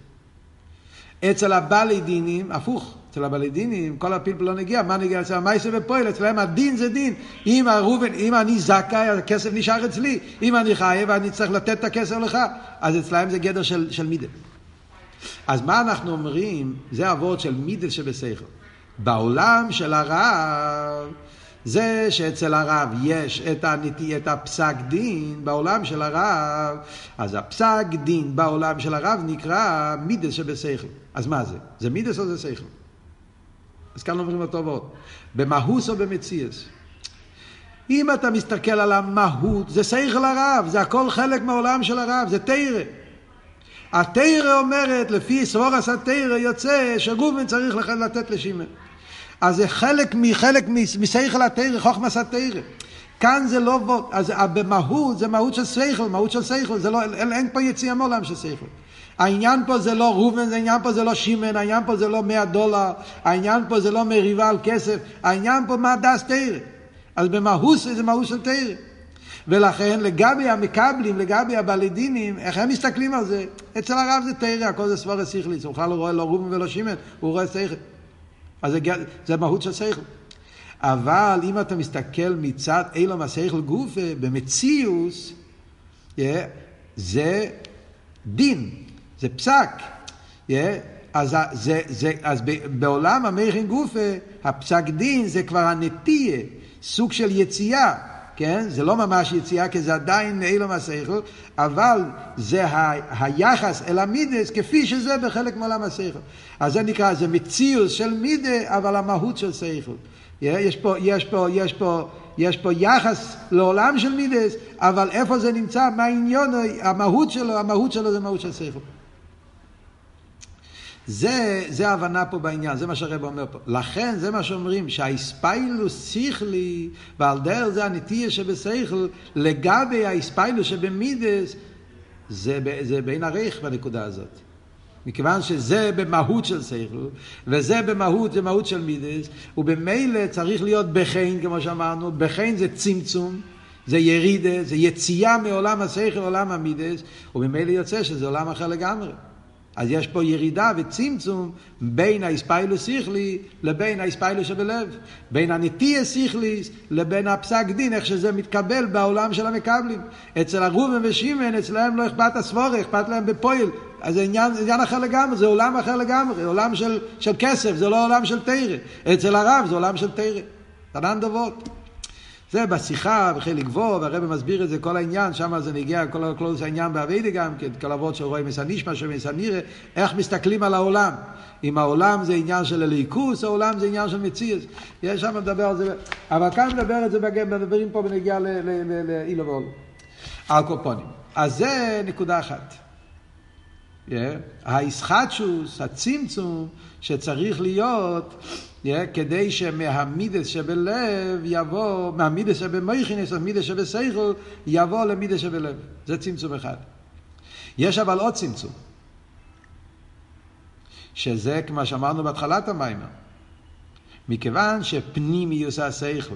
אצל הבעלי דינים, הפוך. אצל הבלדינים, כל הפלפל לא נגיע, מה נגיע אצל המייסר ופועל? אצלם הדין זה דין. אם הרובן, אם אני זכאי, הכסף נשאר אצלי. אם אני חייב, אני צריך לתת את הכסף לך. אז אצלם זה גדר של, של מידל. אז מה אנחנו אומרים? זה אבות של מידל שבשכל. בעולם של הרב, זה שאצל הרב יש את, הנטי, את הפסק דין בעולם של הרב, אז הפסק דין בעולם של הרב נקרא מידס שבשכל. אז מה זה? זה מידס או זה שכל? אז כאן אומרים אותו ועוד. במהוס או במציאס. אם אתה מסתכל על המהות, זה שכל הרב, זה הכל חלק מהעולם של הרב, זה תרא. התרא אומרת, לפי סבורס התרא יוצא שגובן צריך לתת לשמן. אז זה חלק מחלק משכל התרא, חוכמס התרא. כאן זה לא ווד, אז במהות זה מהות של שכל, מהות של שכל, זה לא, אין, אין פה יציאה מעולם של שכל. העניין פה זה לא ראובן, העניין פה זה לא שמן, העניין פה זה לא מאה דולר, העניין פה זה לא מריבה על כסף, העניין פה מה דס תרא. אז במהות זה מהות של תרא. ולכן לגבי המקבלים, לגבי הבלדינים, איך הם מסתכלים על זה? אצל הרב זה תרא, הכל זה סבורה שכלית, הוא בכלל לא רואה לא ראובן ולא שמן, הוא רואה שכל. אז זה, זה מהות של שכל. אבל אם אתה מסתכל מצד אילום השכל גופה, במציאוס, זה דין, זה פסק. אז, זה, זה, אז בעולם המכין גופה, הפסק דין זה כבר הנטייה, סוג של יציאה. כן? זה לא ממש יציאה, כי זה עדיין אילום השכל, אבל זה ה, היחס אל המידס כפי שזה בחלק מעולם השכל. אז זה נקרא, זה מציאוס של מידה, אבל המהות של שכל. יש פה, יש פה, יש פה, יש פה יחס לעולם של מידס, אבל איפה זה נמצא, מה העניין, המהות שלו, המהות שלו זה מהות של שכל. זה, זה ההבנה פה בעניין, זה מה שהרב אומר פה. לכן זה מה שאומרים, שהאיספיילוס שכלי, ועל דרך זה הנטייה שבשכל, לגבי האיספיילוס שבמידס, זה, זה בין הרייך בנקודה הזאת. מכיוון שזה במהות של שכל, וזה במהות, זה מהות של מידס, ובמילא צריך להיות בחן, כמו שאמרנו, בחן זה צמצום, זה ירידה, זה יציאה מעולם השכל, עולם המידס, ובמילא יוצא שזה עולם אחר לגמרי. אז יש פה ירידה וצמצום בין האספיילוס שכלי לבין האספיילוס שבלב. בין הנטייה שכליס לבין הפסק דין, איך שזה מתקבל בעולם של המקבלים. אצל הרובן ושימן, אצלם לא אכפת הסבורה, אכפת להם בפועל. אז זה עניין, עניין אחר לגמרי, זה עולם אחר לגמרי, עולם של, של כסף, זה לא עולם של תרא. אצל הרב זה עולם של תרא. תנן דבות. זה בשיחה בחלק וו, והרבא מסביר את זה, כל העניין, שם זה נגיע, כל, כל העניין באביידה גם כן, כל אבות שרואים מסנישמה, שמסנירה, איך מסתכלים על העולם. אם העולם זה עניין של הליכוס, העולם זה עניין של מציאס. יש שם לדבר על זה, אבל כאן מדבר את זה, מדברים פה בנגיעה לאילו ואולו. על קופונים. אז זה נקודה אחת. Yeah. האיסחטשוס, הצמצום, שצריך להיות yeah, כדי שמהמידס שבלב יבוא, מהמידס שבמויכינס, המידס שבסייכל, יבוא למידס שבלב. זה צמצום אחד. יש אבל עוד צמצום, שזה כמו שאמרנו בהתחלת המיימר. מכיוון שפנימיוס השכל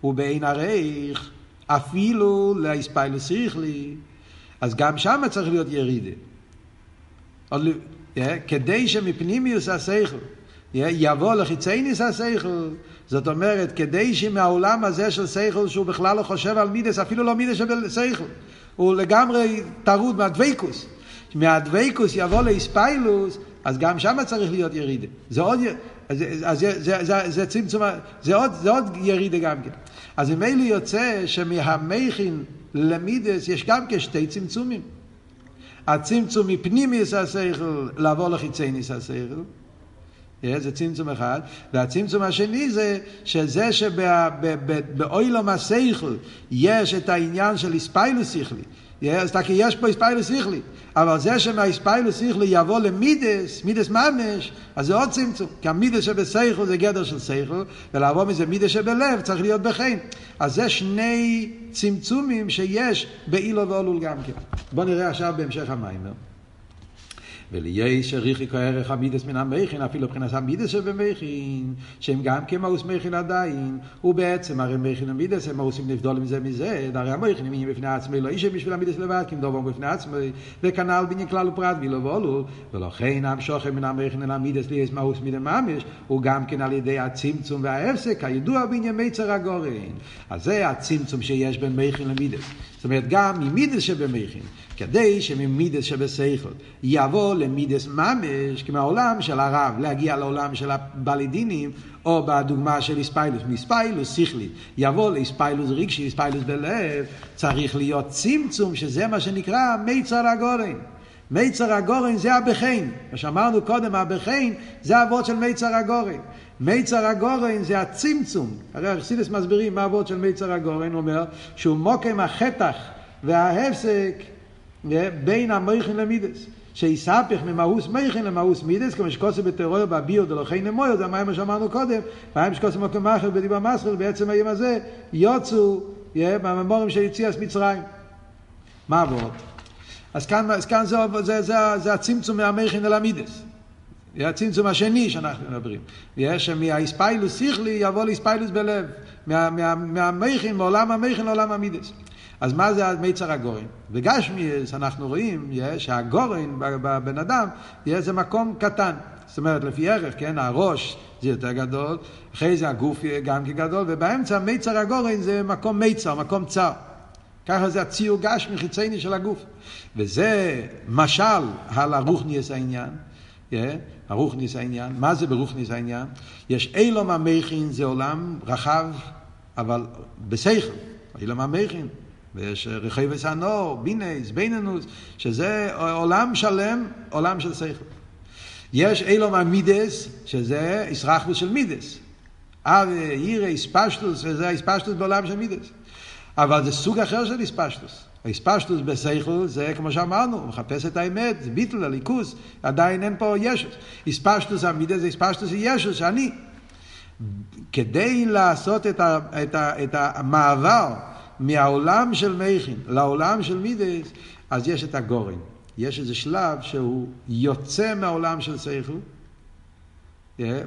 הוא בעין הרייך, אפילו לאספיילוס שכלי, אז גם שם צריך להיות ירידה. כדי שמפנימיוס השכל יבוא לחיצייניס השכל, זאת אומרת, כדי שמהעולם הזה של שכל, שהוא בכלל לא חושב על מידס, אפילו לא מידס של שכל, הוא לגמרי טרוד מהדוויקוס. מהדוויקוס יבוא לאספיילוס, אז גם שם צריך להיות ירידה. זה עוד, אז, אז זה, זה, זה, זה צמצום, זה עוד, זה עוד ירידה גם כן. אז ממילא יוצא שמהמכין למידס יש גם כן צמצומים. הצמצום מפנימיס השכל לעבור לחיצייניס השכל. זה צמצום אחד, והצמצום השני זה שזה שבאוילום השכל יש את העניין של איספיילוס שכלי, אז כי יש פה איספיילוס שכלי, אבל זה שמהאיספיילוס שכלי יבוא למידס, מידס ממש, אז זה עוד צמצום, כי המידס שבשכל זה גדר של שכל, ולעבור מזה מידס שבלב צריך להיות בחן. אז זה שני צמצומים שיש באילו ואולול גם כן. בואו נראה עכשיו בהמשך המיימר. וליש ריחיקו ערך המידס מן המכין, אפילו מבחינת המידס שבמכין, שהם גם כמאוס מכין עדיין, ובעצם הרי מכין ומידס הם מאוסים נבדול מזה מזה, הרי המכין הם בפני עצמי, לא איש בשביל המידס לבד, כי מדובר בפני עצמי, וכנ"ל בעניין כלל ופרט וילו ואולו, ולכן המשוכן מן המכין אל המידס ליש מאוס מידה ממש, הוא גם כן על ידי הצמצום וההפסק, הידוע בעניין מיצר הגורן. אז זה הצמצום שיש בין מכין למידס. זאת אומרת, גם ממידס שבמכין, כדי שממידס שבסייכל יבוא למידס ממש, כמו העולם של הרב, להגיע לעולם של הבלידינים, או בדוגמה של איספיילוס, מאיספיילוס שכלי, יבוא לאיספיילוס רגשי, איספיילוס בלב, צריך להיות צמצום, שזה מה שנקרא מיצר הגורן. מיצר הגורן זה הבחין. מה שאמרנו קודם, הבחין זה אבות של מיצר הגורן. מיצר הגורן זה הצמצום. הרי החסידס מסבירים מה אבות של מיצר הגורן, אומר שהוא מוקם החטח וההפסק בין המויכין למידס. שיספך ממאוס מייכן למאוס מידס, כמו שקוסם בטרור בביו דלוכי נמויו, זה מה שאמרנו קודם, והאם שקוסם מוקם מאחר בדיבה מסחר, בעצם היום הזה יוצאו בממורים של יציאס מצרים. מה עבוד? אז כאן, אז כאן זה, זה, זה, זה הצמצום מהמכין אל המידס. זה הצמצום השני שאנחנו מדברים. יש שמהאיספיילוס שכלי יבוא לאיספיילוס בלב. מהמכין, מעולם המכין לעולם המידס. אז מה זה מיצר הגורן? בגשמיאס אנחנו רואים שהגורן בבן אדם יהיה זה מקום קטן. זאת אומרת, לפי ערך, כן, הראש זה יותר גדול, אחרי זה הגוף גם כגדול, ובאמצע מיצר הגורן זה מקום מיצר, מקום צר. ככה זה הציור גשמי חיצייני של הגוף. וזה משל על הרוחניאס העניין. Yeah, הרוחניס העניין. מה זה ברוחניס העניין? יש אילום המכין, זה עולם רחב, אבל בשכל. אילום המכין. ויש רכי וסנור, בינס, ביננוס, שזה עולם שלם, עולם של שכל. יש אילום המידס, שזה ישרחבוס של מידס. אבי, ירא, איספשטוס, וזה האיספשטוס בעולם של מידס. אבל זה סוג אחר של איספשטוס. האיספשטוס בסייכל זה כמו שאמרנו, הוא מחפש את האמת, זה ביטל, הליכוס, עדיין אין פה ישוס. איספשטוס המידה זה איספשטוס ישוס, שאני. כדי לעשות את, ה, את, ה, את המעבר מהעולם של מייכין לעולם של מידס, אז יש את הגורן. יש איזה שלב שהוא יוצא מהעולם של סייכל,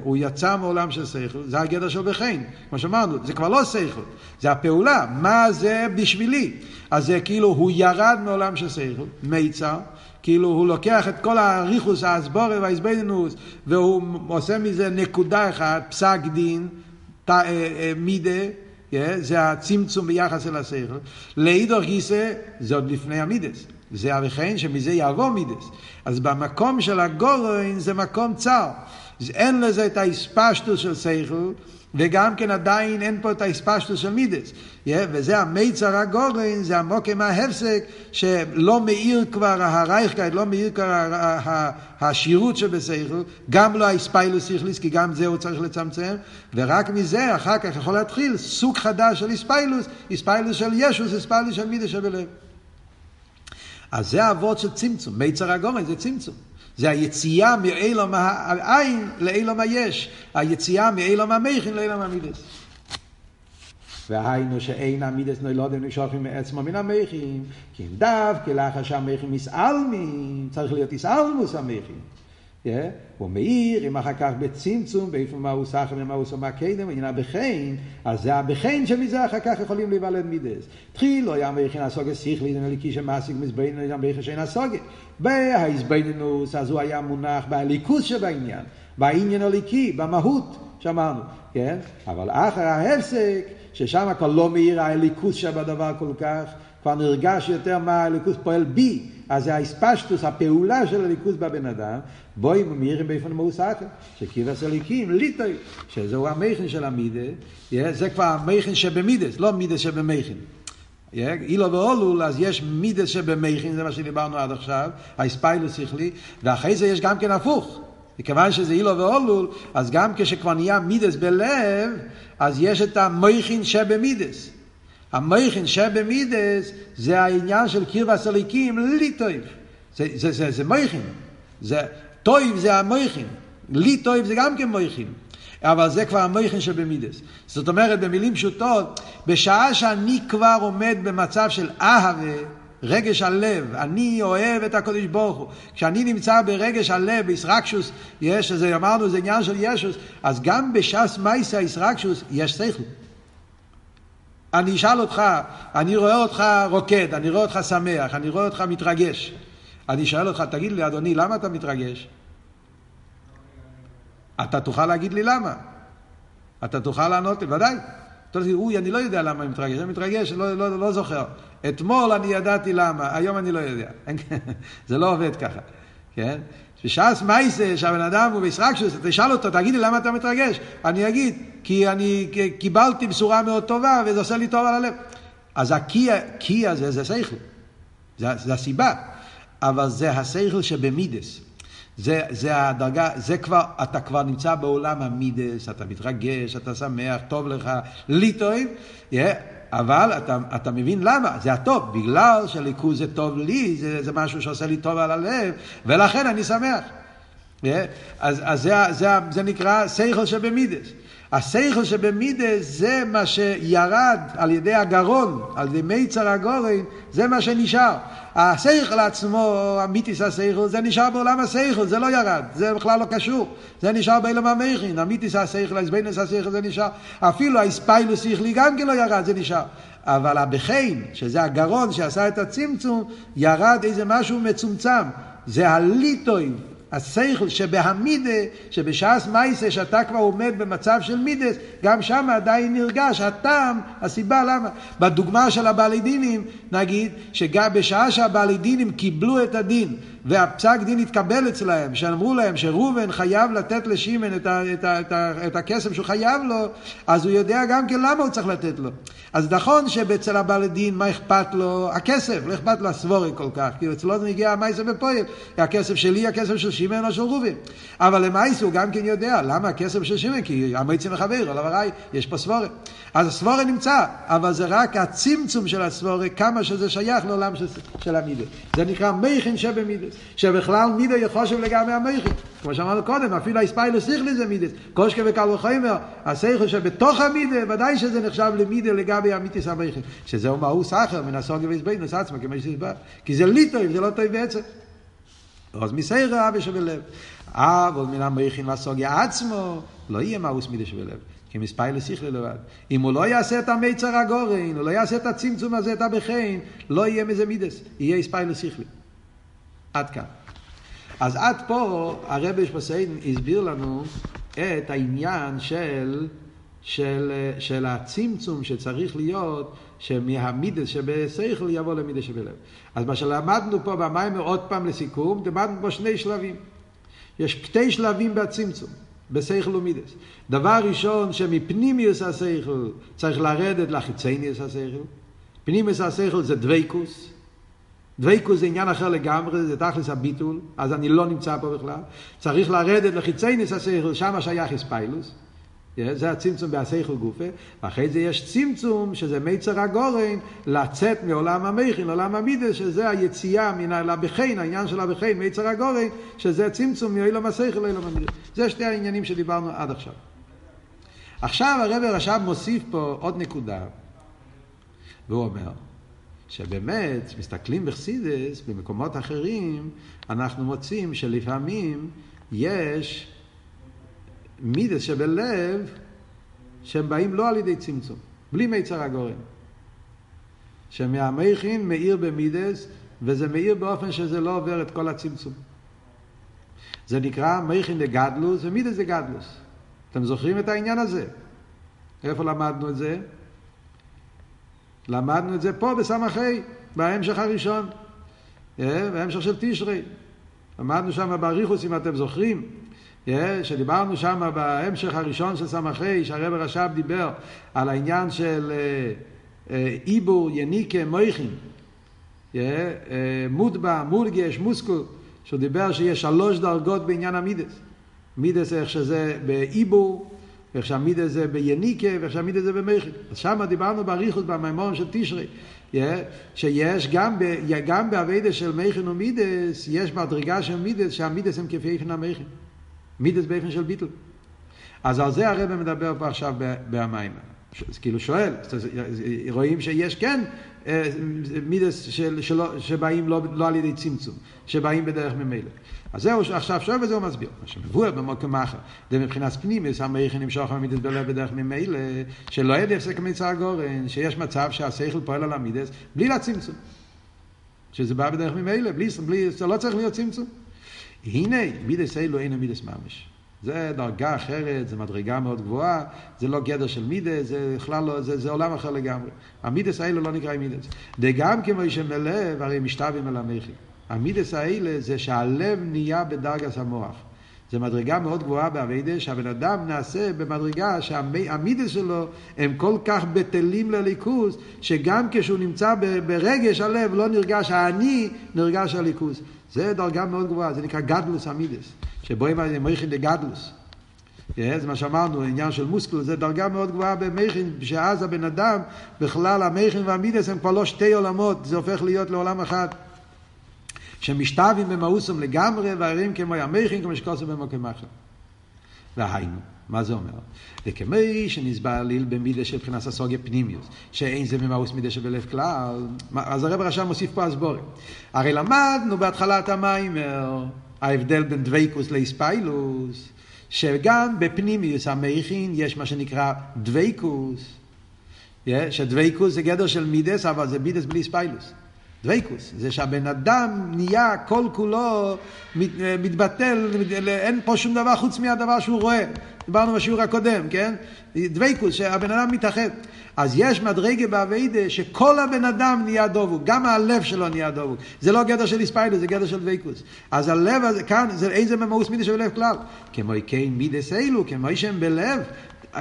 הוא יצא מעולם של שכל, זה הגדר של בחן, כמו שאמרנו, זה כבר לא שכל, זה הפעולה, מה זה בשבילי? אז זה כאילו הוא ירד מעולם של שכל, מיצר, כאילו הוא לוקח את כל הריכוס, האסבורי והאסבדינוס, והוא עושה מזה נקודה אחת, פסק דין, ת, אה, מידה, זה הצמצום ביחס אל השכל. לאידור גיסא, זה עוד לפני המידס. זה הרי שמזה יבוא מידס. אז במקום של הגורן זה מקום צר. אין לזה את האספשטוס של שכל, וגם כן עדיין אין פה את האספשטוס של מידס. Yeah, וזה המיצר הגורן, זה המוקם ההפסק, שלא מאיר כבר הרייכקייט, לא מאיר כבר השירות שבשכל, גם לא האספיילוס שכליס, כי גם זה הוא צריך לצמצם, ורק מזה אחר כך יכול להתחיל סוג חדש של אספיילוס, אספיילוס של ישוס, אספיילוס של מידס שבלב. אז זה האבות של צמצום, מיצר הגורן זה צמצום. זה היציאה מאילום העין לאילום היש, היציאה מאילום המכין לאילום המידס. והיינו שאין המידס נולדים נשארים מעצמו מן המכין, כי אם דווקא לאחר שהמכין מסעלמים, צריך להיות יסעלמוס המכין. הוא מאיר, אם אחר כך בצמצום, באיפה מה הוא סחר ומה הוא סומה קדם, עניין הבחין, אז זה הבחין שמזה אחר כך יכולים להיוולד מידס. תחיל, לא היה מכין הסוגה שכלי, זה נליקי שמעסיק מזבן, לא מכין שאין הסוגה. בהסבנינוס, אז הוא היה מונח בליכוס שבעניין, בעניין הליקי, במהות, שאמרנו, כן? אבל אחר ההפסק, ששם כבר לא מאיר הליכוס שבדבר כל כך, כבר נרגש יותר מה הליכוס פועל בי, אז זה האספשטוס, הפעולה של הליכוס בבן אדם, בואי מאירים באופן מאוסחר, שקיבס הליקים, ליטוי, שזהו המכין של המידה, זה כבר המכין שבמידס, לא מידס שבמכין. אילו ואולול, אז יש מידס שבמכין, זה מה שדיברנו עד עכשיו, האספיילוס שכלי, ואחרי זה יש גם כן הפוך. מכיוון שזה אילו ואולול, אז גם כשכבר נהיה מידס בלב, אז יש את המכין שבמידס. המכין שבמידס זה העניין של קרבס הליקים, לי טויב. זה, זה, זה, זה מויכין. זה, טויב זה המויכין. לי טויב זה גם כן מויכין. אבל זה כבר המויכין שבמידס. זאת אומרת, במילים פשוטות, בשעה שאני כבר עומד במצב של אהבה, רגש הלב, אני אוהב את הקודש ברוך הוא. כשאני נמצא ברגש הלב, בישרקשוס, יש, זה אמרנו, זה עניין של ישוס, אז גם בש"ס מייסה ישרקשוס יש שכל. אני אשאל אותך, אני רואה אותך רוקד, אני רואה אותך שמח, אני רואה אותך מתרגש. אני שואל אותך, תגיד לי, אדוני, למה אתה מתרגש? אתה תוכל להגיד לי למה. אתה תוכל לענות לי, ודאי. אתה תגיד, אוי, אני לא יודע למה אני מתרגש, אני מתרגש, לא, לא, לא זוכר. אתמול אני ידעתי למה, היום אני לא יודע. זה לא עובד ככה, כן? בש"ס מייסה, שהבן אדם הוא בישרקשוס, תשאל אותו, תגיד לי למה אתה מתרגש? אני אגיד, כי אני קיבלתי בשורה מאוד טובה וזה עושה לי טוב על הלב. אז הקי הזה זה שכל, זה, זה הסיבה, אבל זה השכל שבמידס. זה, זה הדרגה, זה כבר, אתה כבר נמצא בעולם המידס, אתה מתרגש, אתה שמח, טוב לך, לי טוב, yeah, אבל אתה, אתה מבין למה, זה הטוב, בגלל שליכוז זה טוב לי, זה, זה משהו שעושה לי טוב על הלב, ולכן אני שמח. אז, אז זה, זה, זה נקרא שכל שבמידס. השכל שבמידס זה מה שירד על ידי הגרון, על ידי מיצר הגורן, זה מה שנשאר. השכל עצמו, המיתיס השכל, זה נשאר בעולם השכל, זה לא ירד, זה בכלל לא קשור. זה נשאר באילם המכין, המיתיס השכל, האסבנס השכל, זה נשאר. אפילו האספיילוס שכלי גם כן לא ירד, זה נשאר. אבל הבחיין, שזה הגרון שעשה את הצמצום, ירד איזה משהו מצומצם. זה הליטוי, השכל שבהמידה, שבשעס מייסה, שאתה כבר עומד במצב של מידס, גם שם עדיין נרגש הטעם, הסיבה למה. בדוגמה של הבעלי דינים, נגיד, שגם בשעה שהבעלי דינים קיבלו את הדין, והפסק דין התקבל אצלהם, שאמרו להם שראובן חייב לתת לשמן את, ה, את, ה, את, ה, את הכסף שהוא חייב לו, אז הוא יודע גם כן למה הוא צריך לתת לו. אז נכון שאצל הבעל דין, מה אכפת לו? הכסף, לא אכפת לו הסבורי כל כך, כי אצלו זה מגיע המייסה בפועל, הכסף שלי, הכסף של שמן או של ראובן. אבל למייסה הוא גם כן יודע, למה הכסף של שמן? כי המייסה מחבר, על הרי יש פה סבורי. אז הסבורי נמצא, אבל זה רק הצמצום של הסבורי, כמה שזה שייך לעולם של, של המידס. זה נקרא מייכן שבמידס. שבכלל מידו יחושב לגמרי המייכן. כמו שאמרנו קודם, אפילו הספיילוס סיכלי זה מידס. קושקה וקל וחומר, השכל שבתוך המידה, ודאי שזה נחשב למידה לגבי המיתיס המייכן. שזהו מאוס אחר מן הסוגיה ויסבינוס עצמה, כמו שהסבר. כי זה לי טוב, זה לא טוב בעצם. אז מסיירה אבי שבלב. אבל מן המייכן והסוגיה עצמו, לא יהיה מאוס מידה שבלב. כי מספיילוס סיכלי לבד. אם הוא לא יעשה את המיצר הגורן, הוא לא יעשה את הצמצום הזה, את הבחין, לא יהיה מזה מידס, יהיה ספיילוס סיכלי. עד כאן. אז עד פה הרבי שפסיין הסביר לנו את העניין של, של, של הצמצום שצריך להיות שמהמידס שבשכל יבוא למידס שבלב. אז מה שלמדנו פה במים עוד פעם לסיכום, למדנו פה שני שלבים. יש שתי שלבים בצמצום, בשכל ומידס. דבר ראשון שמפנימיוס השכל צריך לרדת לחיצניוס השכל. פנימיוס השכל זה דבייקוס. דבייקוס זה עניין אחר לגמרי, זה תכלס הביטול, אז אני לא נמצא פה בכלל. צריך לרדת לחיצי ניס השכל, שם שייך איספיילוס. זה הצמצום בהשכל גופה, ואחרי זה יש צמצום שזה מיצר הגורן לצאת מעולם המכין לעולם המידס שזה היציאה מן הבכין, העניין של הבכין, מיצר הגורן שזה צמצום מעולם השכל לעולם המידס זה שתי העניינים שדיברנו עד עכשיו עכשיו הרב רש"ב מוסיף פה עוד נקודה והוא אומר שבאמת, מסתכלים בחסידס, במקומות אחרים, אנחנו מוצאים שלפעמים יש מידס שבלב, שהם באים לא על ידי צמצום, בלי מיצר הגורן. שמהמכין מאיר במידס, וזה מאיר באופן שזה לא עובר את כל הצמצום. זה נקרא מכין דגדלוס ומידס דגדלוס. אתם זוכרים את העניין הזה? איפה למדנו את זה? למדנו את זה פה בסמכי, בהמשך הראשון, אה, בהמשך של תשרי. למדנו שם באריכוס, אם אתם זוכרים, אה, שדיברנו שם בהמשך הראשון של סמכי, שהרב רש"ב דיבר על העניין של עיבור, אה, יניקה, מויכין, מודבא, מורגש, מוסקול, שהוא דיבר שיש שלוש דרגות בעניין המידס. מידס איך שזה בעיבור, ואיך שהמידה זה ביניקה, ואיך שהמידה זה במכר. אז שם דיברנו באריכות במימון של תשרי, שיש גם, ב, גם באביידה של מכר ומידס, יש מדרגה של מידס, שהמידס הם כפי איפן המכר. מידס באיפן של ביטל. אז על זה הרב מדבר פה עכשיו במים. כאילו שואל, רואים שיש כן אה, מידס של, שלא, שבאים לא, לא על ידי צמצום, שבאים בדרך ממילא. אז זהו, עכשיו שואל וזה הוא מסביר. מה שמבואר במקום אחר, זה מבחינת פנימיס, המכן נמשוך המידס בלב בדרך ממילא, שלא ידע הפסק מצע הגורן, שיש מצב שהשכל פועל על המידס, בלי לצמצום. שזה בא בדרך ממילא, בלי, בלי, זה לא צריך להיות צמצום. הנה, מידס אלו אין מידס ממש. זה דרגה אחרת, זה מדרגה מאוד גבוהה, זה לא גדר של מידס, זה בכלל לא, זה, זה עולם אחר לגמרי. המידס האלו לא נקרא מידס. דגם כמו שמלב, הרי משתבים על המכן. המידס האלה זה שהלב נהיה בדרגס המוח. זה מדרגה מאוד גבוהה באביידה, שהבן אדם נעשה במדרגה שהמידס שלו הם כל כך בטלים לליכוז, שגם כשהוא נמצא ברגש הלב לא נרגש האני, נרגש הליכוז. זה דרגה מאוד גבוהה, זה נקרא גדלוס המידס, שבו הם מויכין לגדלוס. זה מה שאמרנו, עניין של מוסקל, זה דרגה מאוד גבוהה במכין, שאז הבן אדם, בכלל המכין והמידס הם כבר לא שתי עולמות, זה הופך להיות לעולם אחד. שמשתווים במאוסם לגמרי, והרים כמו ימיכין, כמו שכוסם במוקם אחר. והיינו, מה זה אומר? וכמי שנסבר ליל במידה של מבחינת הסוגיה פנימיוס, שאין זה ממאוס מידה שבלב כלל, אז הרב רשם מוסיף פה הסבורים. הרי למדנו בהתחלת המיימר, ההבדל בין דבייקוס לאספיילוס, שגם בפנימיוס המכין יש מה שנקרא דבייקוס, שדבייקוס זה גדר של מידס, אבל זה מידס בלי ספיילוס. דבקות, זה שהבן אדם נהיה כל כולו מת, מתבטל, אין פה שום דבר חוץ מהדבר שהוא רואה. דיברנו בשיעור הקודם, כן? דבקות, שהבן אדם מתאחד. אז יש מדרגה בעבודה שכל הבן אדם נהיה דבוק, גם הלב שלו נהיה דבוק. זה לא גדר של התפעלות, זה גדר של דבקות. אז הלב הזה, כאן, זה, אין זה במהות מידות של לב כלל. כמו כן מידות אלו, כמו שהם בלב,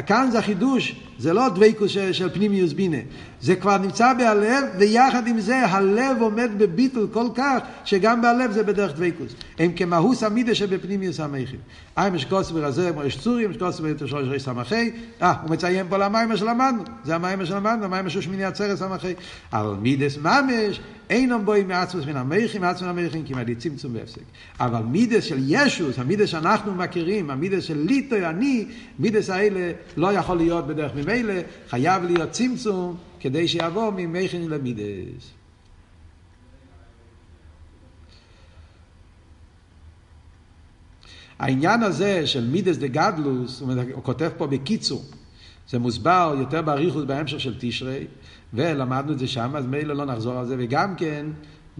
כאן זה החידוש, זה לא דבקות של, של פנימיות בינה, זה כבר נמצא בהלב, ויחד עם זה הלב עומד בביטול כל כך, שגם בהלב זה בדרך דבייקוס. הם כמהוס המידה שבפנימיוס המכין. אי משקוס ברזה, יש צורי, משקוס ברזה, יש סמכי, אה, הוא מציין פה למיימה שלמדנו, זה המיימה שלמדנו, המיימה של שמיני עצרת סמכי. אבל מידס ממש, אינם בואים מעצמוס מן המכין, מעצמוס מן המכין, כמעט צמצום והפסק. אבל מידס של ישוס, המידס שאנחנו מכירים, המידס של ליטו, אני, מידס האלה לא יכול להיות בדרך ממילא, חייב להיות צמצום, כדי שיעבור ממכין למידס. העניין הזה של מידס דה גדלוס, הוא כותב פה בקיצור, זה מוסבר יותר באריכות בהמשך של תשרי, ולמדנו את זה שם, אז מילא לא נחזור על זה, וגם כן,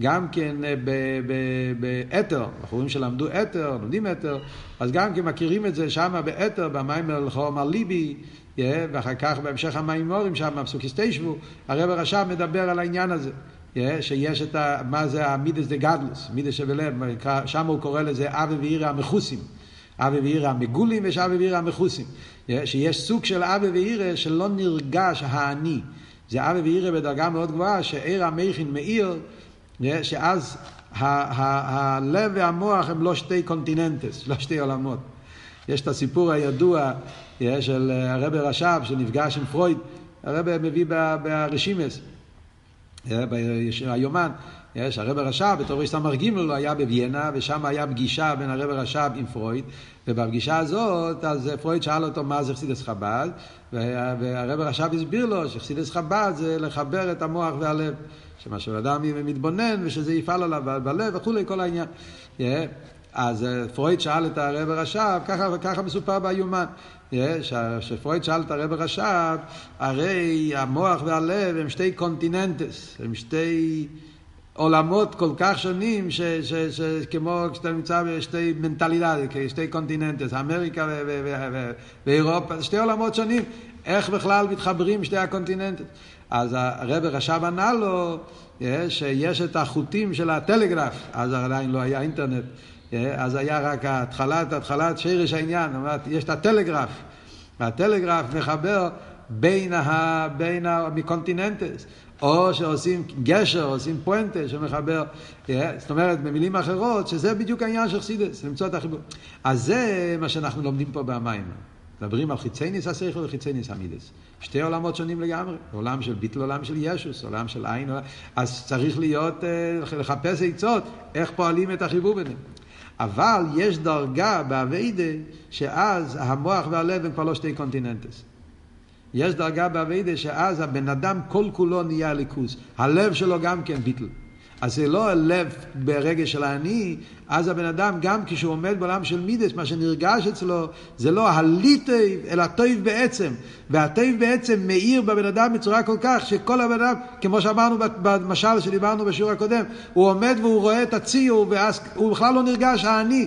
גם כן באתר, בחורים שלמדו אתר, לומדים אתר, אז גם כן מכירים את זה שם באתר, במים הלכו אמר ליבי, ואחר כך בהמשך המימורים שם, פסוקיס תשבו, הרב הרש"ב מדבר על העניין הזה. שיש את ה... מה זה המידס דה גדלוס, מידס שבלב, שם הוא קורא לזה אבי ואירא המכוסים. אבי ואירא המגולים ויש אבי ואירא המכוסים. שיש סוג של אבי ואירא שלא נרגש האני. זה אבי ואירא בדרגה מאוד גבוהה, שעיר המכין מאיר, שאז הלב והמוח הם לא שתי continents, לא שתי עולמות. יש את הסיפור הידוע של הרבי רש"ב שנפגש עם פרויד, הרבי מביא ברשימות. ביומן, יש הרב רש"ב, בתור ראש סמ"ר ג' הוא היה בוויינה, ושם היה פגישה בין הרב רש"ב עם פרויד, ובפגישה הזאת, אז פרויד שאל אותו מה זה חסידות חב"ד, והרב רש"ב הסביר לו שחסידות חב"ד זה לחבר את המוח והלב, שמה שאדם מתבונן ושזה יפעל עליו בלב וכולי, כל העניין. אז פרויד שאל את הרב רש"ב, ככה, ככה מסופר ביומן. שפרויד שאל את הרב רש"ב, הרי המוח והלב הם שתי continents, הם שתי עולמות כל כך שונים, ש, ש, ש, כמו כשאתה נמצא בשתי mentality, שתי continents, אמריקה ואירופה, שתי עולמות שונים, איך בכלל מתחברים שתי ה continents? אז הרב רש"ב ענה לו שיש את החוטים של הטלגרף, אז עדיין לא היה אינטרנט. אז היה רק התחלת, התחלת שרש העניין, אומרת, יש את הטלגרף, והטלגרף מחבר בין, ה, בין ה continents, או שעושים גשר, עושים פואנטה שמחבר, זאת אומרת, במילים אחרות, שזה בדיוק העניין של חסידות, למצוא את החיבור. אז זה מה שאנחנו לומדים פה במאמר. מדברים על חיצוניות השכל וחיצוניות המידות. שתי עולמות שונים לגמרי, עולם של ביטול, עולם של ישות, עולם של אין, אז צריך להיות, אה, לחפש עצות, איך פועלים את החיבור ביניהם. אבל יש דרגה בעבודה שאז המוח והלב הם כבר לא שתי continents. יש דרגה בעבודה שאז הבן אדם כל כולו נהיה אלוקות. הלב שלו גם כן ביטול. אז זה לא הלב ברגע של האני, אז הבן אדם גם כשהוא עומד בעולם של מידות, מה שנרגש אצלו, זה לא הלי טוב, אלא הטוב בעצם. והטוב בעצם מאיר בבן אדם בצורה כל כך, שכל הבן אדם, כמו שאמרנו במשל שדיברנו בשיעור הקודם, הוא עומד והוא רואה את הציור, ואז הוא בכלל לא נרגש האני.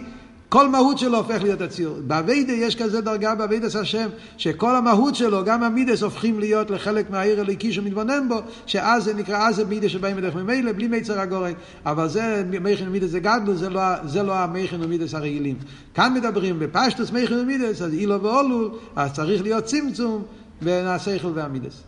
כל מהות שלו הופך להיות הציור. בעבודה יש כזה דרגה בעבודת השם, שכל המהות שלו, גם המידות הופכים להיות לחלק מהאור האלוקי שמתבונן בו, שאז זה נקרא, אז זה מידות שבאים בדרך ממילא, בלי מיצר הגרון. אבל זה מייכן ומידס זה גדלו, זה לא, זה לא המייכן ומידס הרגילים. כאן מדברים בפשטוס מייכן ומידס, אז אילו ואולול, אז צריך להיות צמצום בין השכל והמידס.